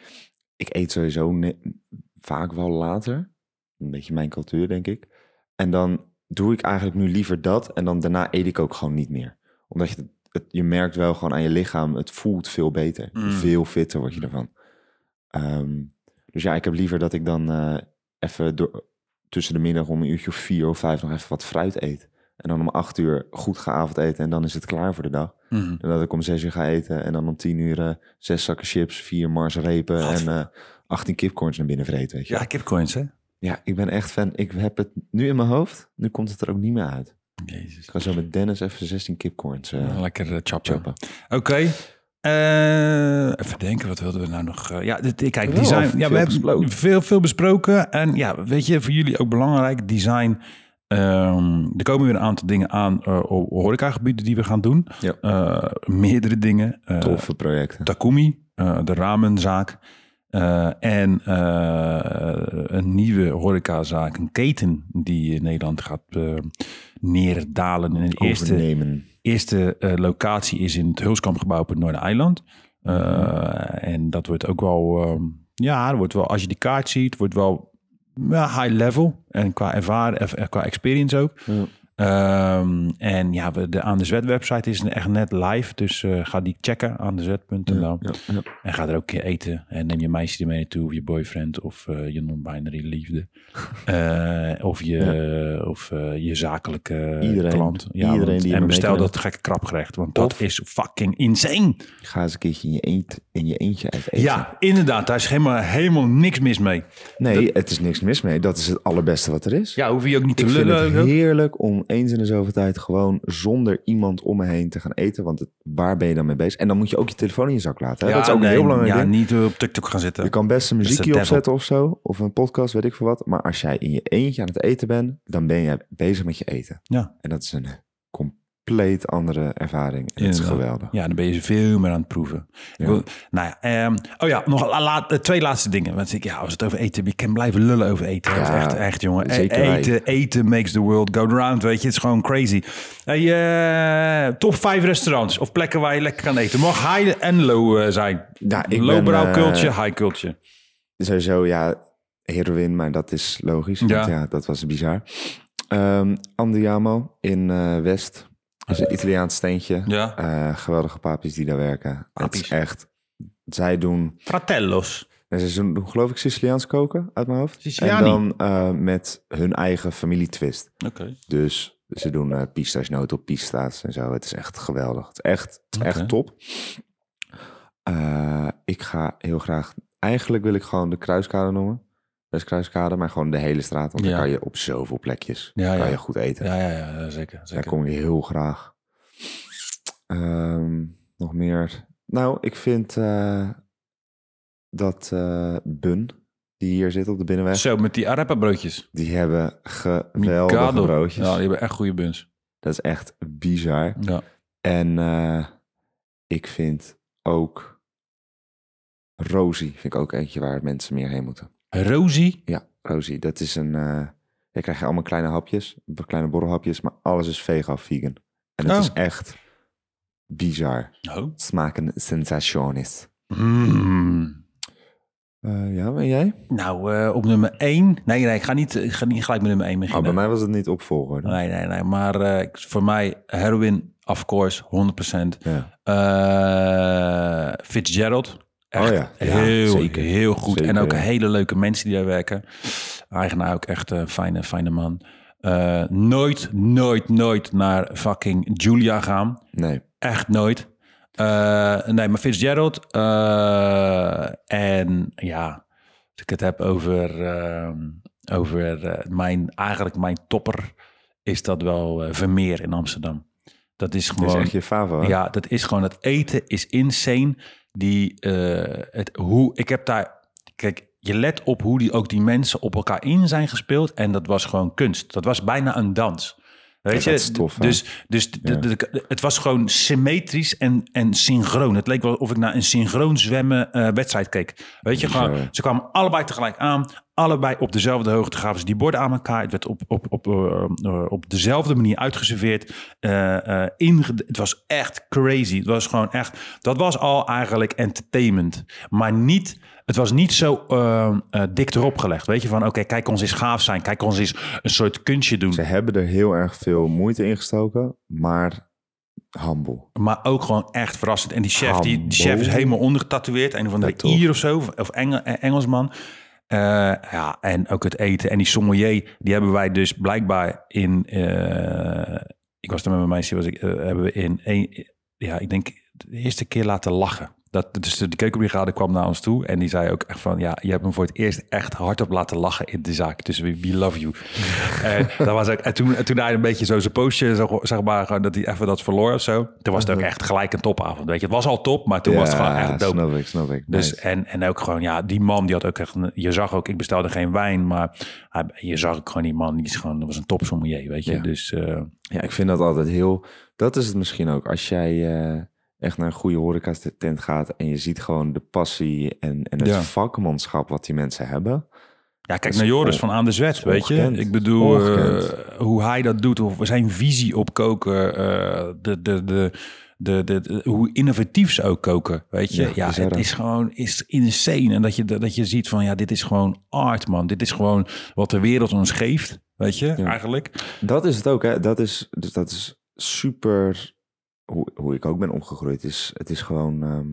ik eet sowieso ne- vaak wel later. Een beetje mijn cultuur, denk ik. En dan doe ik eigenlijk nu liever dat en dan daarna eet ik ook gewoon niet meer. Omdat je, het, je merkt wel gewoon aan je lichaam, het voelt veel beter. Mm. Veel fitter word je ervan. Ehm, dus ja, ik heb liever dat ik dan eh, even door, tussen de middag om een uurtje of vier of vijf nog even wat fruit eet. En dan om acht uur goed ga avondeten en dan is het klaar voor de dag. En dat ik om zes uur ga eten en dan om tien uur eh, zes zakken chips, vier Mars repen en eh 18 kipcorns naar binnen vreten, weet je. Ja, kipcoins, hè? ja, ik ben echt fan. Ik heb het nu in mijn hoofd. Nu komt het er ook niet meer uit. Jezus. Ik ga zo met Dennis even 16 kipcorns eh Lekker uh, chappen. Oké. Eh, even denken, wat wilden we nou nog? eh, ja, dit, kijk, Wel, design. Ja, we hebben besproken. veel, veel besproken. En ja, weet je, voor jullie ook belangrijk, design. Ehm, er komen weer een aantal dingen aan op horecagebieden die we gaan doen. Ja. Meerdere dingen. Toffe projecten. Takumi, de ramenzaak. en een nieuwe horecazaak, een keten die in Nederland gaat neerdalen. En de eerste, Overnemen. eerste eh, locatie is in het Hulskampgebouw op het Noordereiland. Eh En dat wordt ook wel, ehm, ja, er wordt wel, als je die kaart ziet, wordt wel high level. En qua ervaren, eh, qua experience ook. Ehm, en ja, we- de Aan de Zwet website is echt net live. Dus eh, ga die checken, aan de zwet.nl. Ja, ja. En ga er ook een keer eten. En neem je meisje er mee naartoe, of je boyfriend, of eh, je non-binary liefde. (laughs) Eh, of je, of, je zakelijke Iedereen. klant. Iedereen want- die en bestel dat gekke krapgerecht, want dat is fucking insane. Ga eens een keertje in je, eet, in je eentje uit eten. Ja, inderdaad. Daar is helemaal, helemaal niks mis mee. Nee, het is niks mis mee. Dat is het allerbeste wat er is. Ja, hoef je ook niet te Ik vind het heerlijk om eens in de zoveel tijd gewoon zonder iemand om me heen te gaan eten. Want het, waar ben je dan mee bezig? En dan moet je ook je telefoon in je zak laten. Hè? dat is ook nee, een heel belangrijk Ja, ding. niet op TikTok gaan zitten. Je kan best een muziekje opzetten of zo. Of een podcast, weet ik veel wat. Maar als jij in je eentje aan het eten bent, dan ben je bezig met je eten. Ja. En dat is een compleet andere ervaring. En dat is geweldig. Ja, dan ben je veel meer aan het proeven. Ik Ja. wil- nou ja, ehm, oh ja, nog la- la- eh, twee laatste dingen. Want ik, ja, als het over eten, ik kan blijven lullen over eten. Dat is echt, echt, jongen. E- wij. eten, eten makes the world go round, weet je. Het is gewoon crazy. Hey, eh, top 5 restaurants of plekken waar je lekker kan eten. Mag high en low eh, zijn. Ja, ik low brow eh, culture, high culture. Sowieso, ja, heroïne, maar dat is logisch. Ja. Want ja, dat was bizar. Ehm Andiamo in West. Dat is een Italiaans steentje. Ja. Eh, geweldige papies die daar werken. Het is Papies. echt... Zij doen... Fratello's. nee, Ze doen geloof ik Siciliaans koken uit mijn hoofd. Siciliani. En dan eh, met hun eigen familietwist. Oké. Dus ze doen eh pistachenoten op pista's en zo. Het is echt geweldig. Het is echt, echt top. Eh, ik ga heel graag... Eigenlijk wil ik gewoon de Kruiskade noemen. Best Kruiskade, maar gewoon de hele straat. Want dan kan je op zoveel plekjes kan je goed eten. Ja, ja, ja, zeker. Daar kom ik heel graag. Ehm, nog meer. Nou, ik vind eh, dat eh, Bun, die hier zit op de binnenweg, Zo, met die arepa broodjes. die hebben geweldige Mikado. broodjes. Ja, die hebben echt goede buns. Dat is echt bizar. Ja. En eh, ik vind ook Rosie, vind ik ook eentje waar mensen meer heen moeten. Rosie. Ja, Rosie, dat is een... eh je krijgt allemaal kleine hapjes, kleine borrelhapjes, maar alles is vegan, vegan. En het Oh. is echt bizar. Oh. Smaken sensationis. Mm. Eh, ja, en jij? Nou, eh, op nummer 1. Nee, nee, ik ga niet, ik ga niet gelijk met nummer 1 Oh, beginnen. bij mij was het niet opvolger. Nee, nee, nee. Maar voor mij, heroin, of course, 100%. Ja. Fitzgerald. Echt Oh ja, ja, heel, zeker. heel goed. Zeker, en ook ja. hele leuke mensen die daar werken. Eigenaar ook echt een fijne, fijne man. Eh, nooit, nooit, nooit naar fucking Julia gaan. Nee. Echt nooit. Eh, nee, maar Fitzgerald. eh, en ja, als ik het heb over, ehm, over eh, mijn, eigenlijk mijn topper, is dat wel eh, Vermeer in Amsterdam. Dat is Dat gewoon. is echt je favo. Ja, dat is gewoon het eten is insane. Die, eh, het, hoe, ik heb daar, kijk, je let op hoe die, ook die mensen op elkaar in zijn gespeeld. En dat was gewoon kunst. Dat was bijna een dans. Weet Ja, je, tof, dus, dus de- Ja. de- de- het was gewoon symmetrisch en, en synchroon. Het leek wel of ik naar een synchroon zwemmen eh, wedstrijd keek. Weet je, gewoon, ze kwamen allebei tegelijk aan. Allebei op dezelfde hoogte gaven ze die borden aan elkaar. Het werd op, op, op, eh, eh, op dezelfde manier uitgeserveerd. Inge- het was echt crazy. Het was gewoon echt... Dat was al eigenlijk entertainment. Maar niet... Het was niet zo eh, eh, dik erop gelegd. Weet je, van oké, kijk ons eens gaaf zijn. Kijk ons eens een soort kunstje doen. Ze hebben er heel erg veel moeite in gestoken, maar humble. Maar ook gewoon echt verrassend. En die chef, die, die chef is helemaal ondergetatoeëerd. Een Ja, toch. Ier of zo. Of Engel, Engelsman. Eh, ja, en ook het eten. En die sommelier, die hebben wij dus blijkbaar in... eh, ik was er met mijn meisje, was ik, eh, hebben we in... Een, ja, ik denk de eerste keer laten lachen. Dat, dus de keukenbrigade kwam naar ons toe en die zei ook echt van... ja, je hebt hem voor het eerst echt hardop laten lachen in de zaak. Dus we, we love you. (laughs) en, dat was ook, en, toen, en toen hij een beetje zo zijn postje, zo, zeg maar, gewoon dat hij even dat verloor of zo. Toen was het ook echt gelijk een topavond, weet je. Het was al top, maar toen was het gewoon echt dope. snap ik, snap ik. Dus, Nice. en, en ook gewoon, ja, die man die had ook echt... een- Je zag ook, ik bestelde geen wijn, maar hij, je zag ook gewoon die man, die is gewoon, dat was een topsommelier, weet je. Ja. Dus eh, Ja, ik vind dat altijd heel... Dat is het misschien ook. Als jij eh, echt naar een goede horeca-tent gaat... en je ziet gewoon de passie en, en het Ja. vakmanschap wat die mensen hebben... ja, kijk naar Joris on- van Aan de Zwet, weet je. Ik bedoel, eh, hoe hij dat doet, of zijn visie op koken, eh, de, de, de, de, de, de- hoe innovatief ze ook koken, weet je. Ja, het is gewoon is insane. En dat je, dat je ziet van, ja, dit is gewoon art, man. Dit is gewoon wat de wereld ons geeft, weet weet je, eigenlijk. Dat is het ook, hè. Dat is, dus dat is super... Hoe, hoe ik ook ben opgegroeid. Is, het is gewoon ehm,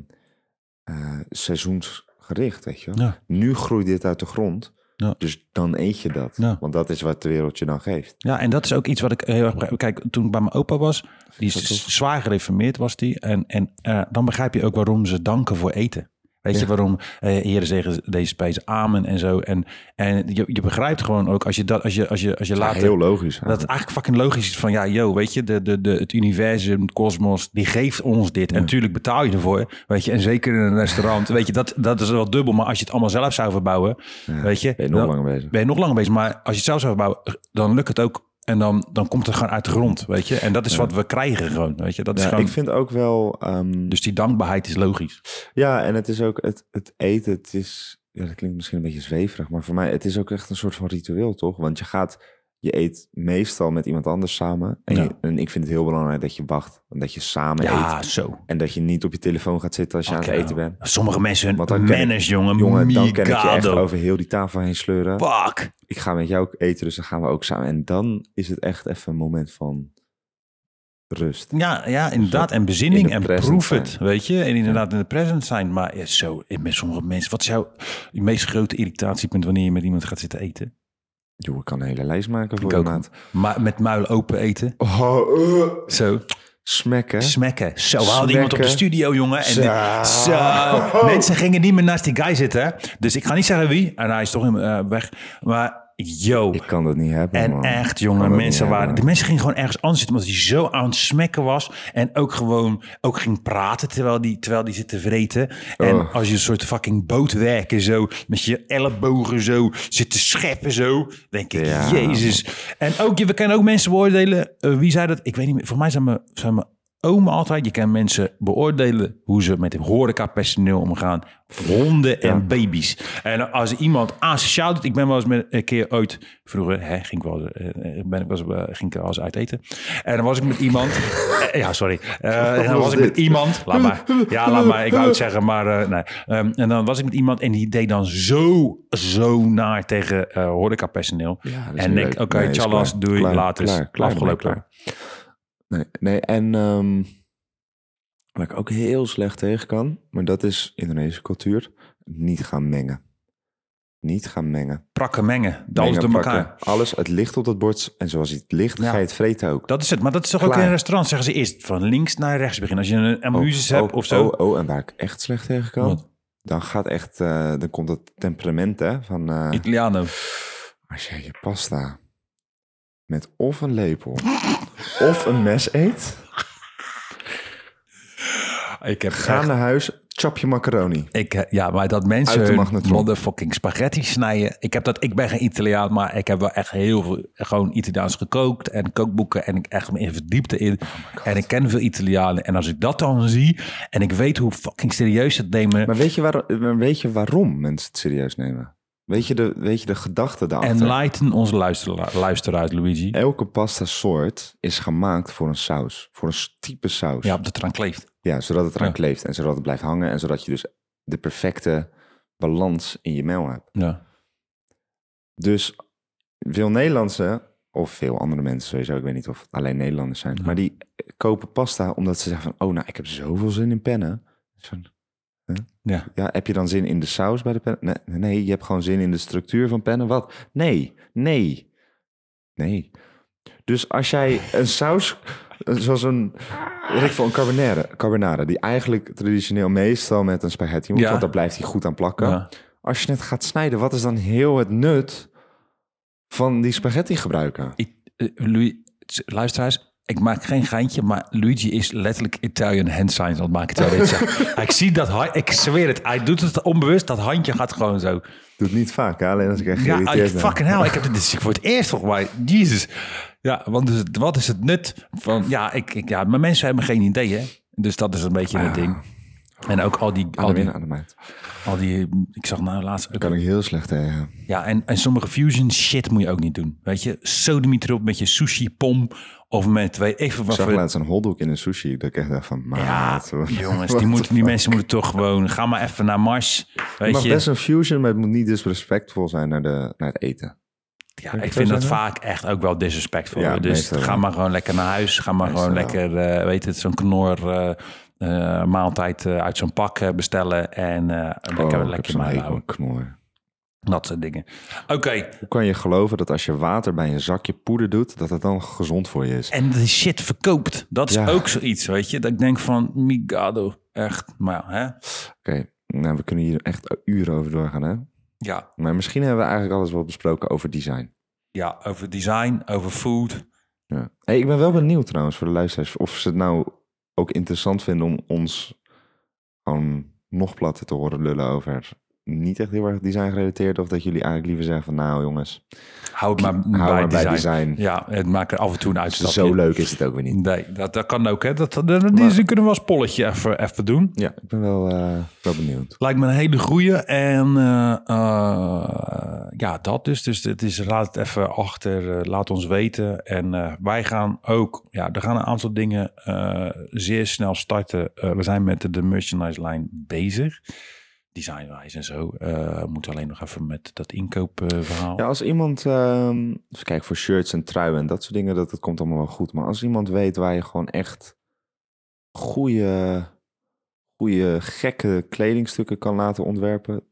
eh, seizoensgericht, weet je wel. Ja. Nu groeit dit uit de grond. Ja. Dus dan eet je dat. Ja. Want dat is wat de wereld je dan geeft. Ja, en dat is ook iets wat ik heel erg. Kijk, toen ik bij mijn opa was, die is zwaar gereformeerd was die. En, en eh, dan begrijp je ook waarom ze danken voor eten. Weet je waarom eh heren zeggen deze spijs amen en zo. En, en je, je begrijpt gewoon ook als je dat, als je, als je, als je later. heel logisch. dat het eigenlijk fucking logisch is van ja, yo, weet je, de, de, de, het universum, het kosmos, die geeft ons dit. En natuurlijk betaal je ervoor, weet je. En zeker in een restaurant, weet je, dat, dat is wel dubbel. Maar als je het allemaal zelf zou verbouwen, Ja, weet je. Ben je nog langer bezig. ben je nog langer bezig. Maar als je het zelf zou verbouwen, dan lukt het ook. En dan, dan komt het gewoon uit de grond, weet je. En dat is wat we krijgen gewoon, weet je. Dat is Ja, gewoon, ik vind ook wel... ehm, Dus die dankbaarheid is logisch. Ja, en het is ook het, het eten. Het is, ja, dat klinkt misschien een beetje zweverig, maar voor mij, het is ook echt een soort van ritueel, toch? Want je gaat, je eet meestal met iemand anders samen. En, Ja. je- en ik vind het heel belangrijk dat je wacht, en dat je samen Ja, eet. zo. En dat je niet op je telefoon gaat zitten als je aan het eten bent. Sommige mensen, Want dan ken ik- manners, jongen. Jongen, dan kan ik je echt over heel die tafel heen sleuren. Fuck. Ik ga met jou ook eten, dus dan gaan we ook samen. En dan is het echt even een moment van rust. Ja, ja, inderdaad. En bezinning in en proef het, zijn. weet je. En inderdaad in de present zijn. Maar ja, zo, met sommige mensen. Wat is jouw je meest grote irritatiepunt wanneer je met iemand gaat zitten eten? Joh, ik kan een hele lijst maken voor Ik ook. maat. Maar met muil open eten. Oh, uh, Zo. smekken. Smekken. Zo, we hadden iemand op de studio, jongen. En Zo. Mensen gingen niet meer naast die guy zitten. Dus ik ga niet zeggen wie. En hij is toch eh, weg. Maar yo. Ik kan dat niet hebben, En man. echt, jongen, mensen waren... De mensen gingen gewoon ergens anders zitten... omdat hij zo aan het smekken was. En ook gewoon ook ging praten terwijl die, terwijl die zit te vreten. En Oh. als je een soort fucking bootwerken zo... met je ellebogen zo zit te scheppen zo... denk ik, Ja, jezus. En ook, je- we kunnen ook mensen beoordelen... eh, wie zei dat? Ik weet niet meer. Voor mij zijn mijn, zijn mijn oma altijd... je kan mensen beoordelen... hoe ze met horecapersoneel omgaan. Honden en baby's. En als iemand asociaal doet... Ik ben wel eens met een keer ooit... Vroeger hè, ging ik wel eens, eh, ben ik was, eh, ging ik wel eens uit eten. En dan was ik met iemand... (laughs) eh, ja, sorry. Eh, en dan was was ik met iemand... Laat maar. Ja, laat maar. Ik wou het zeggen, maar eh, nee. Ehm, en dan was ik met iemand... en die deed dan zo, zo naar tegen eh horecapersoneel. Ja, en ik oké, Nee, is tjallas, klaar. doei, Klaar, later is klaar, klaar, afgelopen. klaar. Nee, nee en ehm, waar ik ook heel slecht tegen kan, maar dat is Indonesische cultuur, niet gaan mengen. Niet gaan mengen. Prakken mengen, alles door elkaar. Alles, het ligt op dat bord en zoals het ligt, Ja. ga je het vreten ook. Dat is het. Maar dat is toch ook in een restaurant. Zeggen ze eerst van links naar rechts beginnen. Als je een amuses oh, hebt of zo. Oh, oh, en waar ik echt slecht tegen kan, Wat? dan gaat echt, eh, dan komt het temperament hè, van eh, Italiano. als jij je pasta met of een lepel of een mes eet, Ik heb ga echt- naar huis, chop je macaroni. Ik, eh, ja, maar dat Uit mensen de hun magnetron. motherfucking spaghetti snijden. Ik, heb dat, ik ben geen Italiaan, maar ik heb wel echt heel veel gewoon Italiaans gekookt. En kookboeken en ik echt me in verdiept in. Oh en ik ken veel Italianen. En als ik dat dan zie en ik weet hoe fucking serieus het nemen. Maar weet je, waar, maar weet je waarom mensen het serieus nemen? Weet je de, weet je de gedachte daarachter? Enlighten onze luisteraar, luisteraars, Luigi. Elke pasta soort is gemaakt voor een saus. Voor een type saus. Ja, op de eraan kleeft. Ja, zodat het eraan Ja. kleeft en zodat het blijft hangen. En zodat je dus de perfecte balans in je mel hebt. Ja. Dus veel Nederlandse, of veel andere mensen sowieso, ik weet niet of het alleen Nederlanders zijn, Ja. maar die kopen pasta omdat ze zeggen van, oh nou, ik heb zoveel zin in pennen. Zo, Ja. ja, heb je dan zin in de saus bij de pennen? Nee, nee, je hebt gewoon zin in de structuur van pennen. Wat? Nee, nee, nee. Dus als jij een saus, eh, zoals een, ik veel, een carbonara, carbonara, die eigenlijk traditioneel meestal met een spaghetti moet, Ja. want daar blijft hij goed aan plakken. Ja. Als je het gaat snijden, wat is dan heel het nut van die spaghetti gebruiken? Ik, eh, Louis, luisteraars, ik maak geen geintje, maar Luigi is letterlijk Italian hand signs aan het maken. terwijl (laughs) ik zie dat, ik zweer het, hij doet het onbewust, dat handje gaat gewoon zo. Doet niet vaak, hè? alleen als ik echt Ja, ik, ben. fucking hell, ik heb dit dus voor het eerst volgens mij. Jezus. Ja, want dus, wat is het nut van, ja, ik, ik, ja, maar mensen hebben geen idee, hè. Dus dat is een beetje het ding. En ook al die, al die, adem uit. al die, ik zag nou laatst ook Daar kan ik heel slecht tegen. Ja, en, en sommige fusion shit moet je ook niet doen. Weet je, sodemiet erop met je sushi pom of met twee even Ik wat zag voor. laatst een hotdog in een sushi. Dat ik echt dacht van, Ja, maat, (laughs) jongens, die, moeten, die mensen moeten toch gewoon. Ga maar even naar Mars. Weet mag je, best een fusion, maar het moet niet disrespectvol zijn naar, de, naar het eten. Ja, ik vind dat vaak echt ook wel disrespectvol. Ja, dus meestal ga maar gewoon lekker naar huis. Ga maar Meestal gewoon lekker, eh, weet het, zo'n knor eh, eh, maaltijd eh, uit zo'n pak eh, bestellen. En lekker, Oh, lekker maar knor. Dat soort dingen. Oké, Hoe kan je geloven dat als je water bij een zakje poeder doet, dat het dan gezond voor je is? en die shit verkoopt. Dat is Ja. ook zoiets, weet je. Dat ik denk van, migado, echt. Maar hè? Oké, nou, we kunnen hier echt uren over doorgaan, hè? Ja, Maar misschien hebben we eigenlijk alles wel besproken over design. ja, over design, over food. Ja. Hey, ik ben wel benieuwd trouwens voor de luisteraars of ze het nou ook interessant vinden om ons gewoon nog platter te horen lullen over niet echt heel erg design gerelateerd. Of dat jullie eigenlijk liever zeggen van nou jongens, Hou het maar, hou bij, maar bij design. design. Ja, het maakt er af en toe een uitstapje. Zo leuk is het ook weer niet. Nee, dat, dat kan ook. Hè. Dat, dat, die Maar- kunnen we als polletje even, even doen. Ja, ik ben wel, eh, wel benieuwd. Lijkt me een hele goeie. En eh, eh, ja, dat dus. Dus het is, laat het even achter. laat ons weten. En wij gaan ook... Ja, er gaan een aantal dingen zeer snel starten. We zijn met de, de merchandise line bezig. Designwijs en zo. Eh, we moeten alleen nog even met dat inkoopverhaal. Ja, als iemand, ehm even kijken voor shirts en truien en dat soort dingen, dat, dat komt allemaal wel goed. Maar als iemand weet waar je gewoon echt goede, goede gekke kledingstukken kan laten ontwerpen.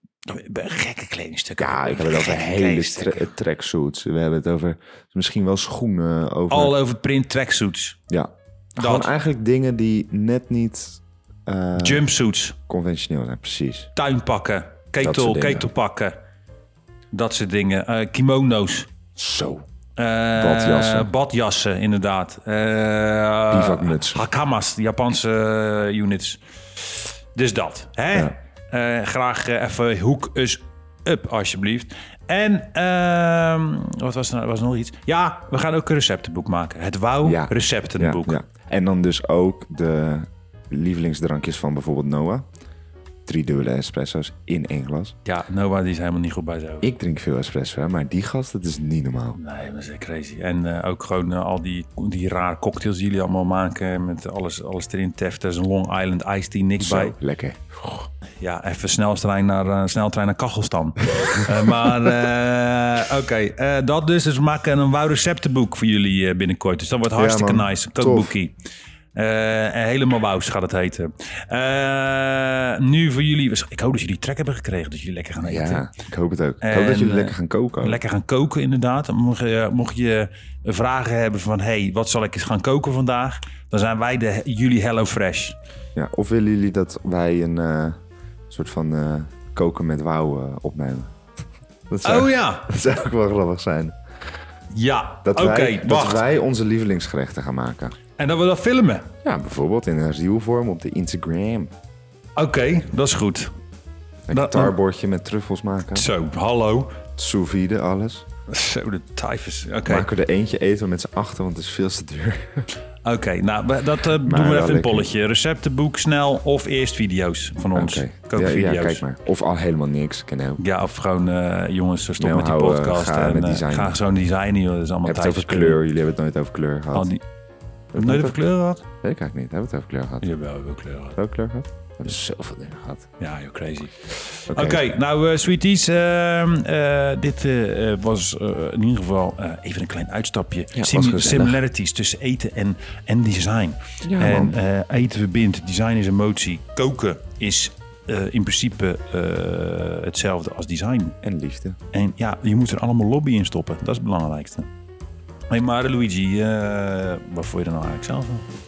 Gekke kledingstukken. Ja, ik heb het over hele tra- tracksuits. We hebben het over misschien wel schoenen. Over, Al over print tracksuits. ja, gewoon eigenlijk dingen die net niet eh, Jumpsuits. conventioneel. Precies. tuinpakken, ketel, ketelpakken. Dat soort dingen. Eh, kimono's. Zo. Eh, Badjassen. badjassen, inderdaad. Bivakmutsen. Hakamas, de Japanse units. Dus dat. Hè? Ja. Graag even hoek us up, alsjeblieft. En ehm, wat was er nou? was er nog iets? Ja, we gaan ook een receptenboek maken. Het Wauw Ja. receptenboek. En dan dus ook de lievelingsdrankjes van bijvoorbeeld Noah. Drie dubbele espresso's in één glas. Ja, Noah die is helemaal niet goed bij zo. Ik drink veel espresso, hè, maar die gast, dat is niet normaal. Nee, dat is echt crazy. En eh, ook gewoon eh, al die, die rare cocktails die jullie allemaal maken. Met alles, alles erin. Teft, er is een Long Island Iced Tea, niks bij. Zo, lekker. Ja, even sneltrein naar, eh, sneltrein naar Kachelstan. (laughs) Eh, maar oké, dat dus. Dus we maken een wauw receptenboek voor jullie binnenkort. Dus dat wordt hartstikke man. nice. Een kookboekie. Helemaal wauws gaat het heten. Eh, nu voor jullie. Ik hoop dat jullie trek hebben gekregen. Dat jullie lekker gaan eten. Ja, ik hoop het ook. Ik hoop dat jullie eh, lekker gaan koken. Lekker gaan koken, inderdaad. Mocht je, mocht je vragen hebben van... hey, wat zal ik eens gaan koken vandaag? Dan zijn wij de, jullie Hello Fresh. Ja, of willen jullie dat wij een eh, soort van eh, koken met wauw eh, opnemen? (laughs) Dat zou, Oh ja. (laughs) dat zou ook wel grappig zijn. Ja, Dat, oké, dat wacht. wij onze lievelingsgerechten gaan maken. En dat we dat filmen. Ja, bijvoorbeeld in een zielvorm op de Instagram. Oké, dat is goed. Een Dat- tarbordje met truffels maken. Zo, hallo. Sous vide, alles. Zo, de tyfus. Oké, Maken we er eentje eten met z'n achter, want het is veel te duur. oké. Nou, dat eh, doen we even een lekker. polletje. Receptenboek snel of eerst video's van ons. Oké. Ja, Kookvideo's. ja, kijk maar. Of al helemaal niks. Kan ook. Ja, of gewoon, eh, jongens, stop met die podcast. ga en met eh, designen. ga zo'n designen, joh. Dat is allemaal Je hebt het over kleur. Jullie hebben het nooit over kleur gehad. Al die... Hebben we Nooit het over kleur gehad? Weet ik eigenlijk niet. Hebben we het over kleur gehad? Jawel, we hebben kleur gehad. Hebben we kleur gehad? We hebben zoveel dingen gehad. Ja, joh, crazy. Oké. Nou, eh, sweeties. ehm, eh, dit eh, was in ieder geval even een klein uitstapje. Sim- similarities tussen eten en, en design. Ja, en eten verbindt, design is emotie. Koken is in principe hetzelfde als design. En liefde. En ja, je moet er allemaal lobby in stoppen. Dat is het belangrijkste. Maar Luigi, eh, wat vond je er nou eigenlijk zelf van?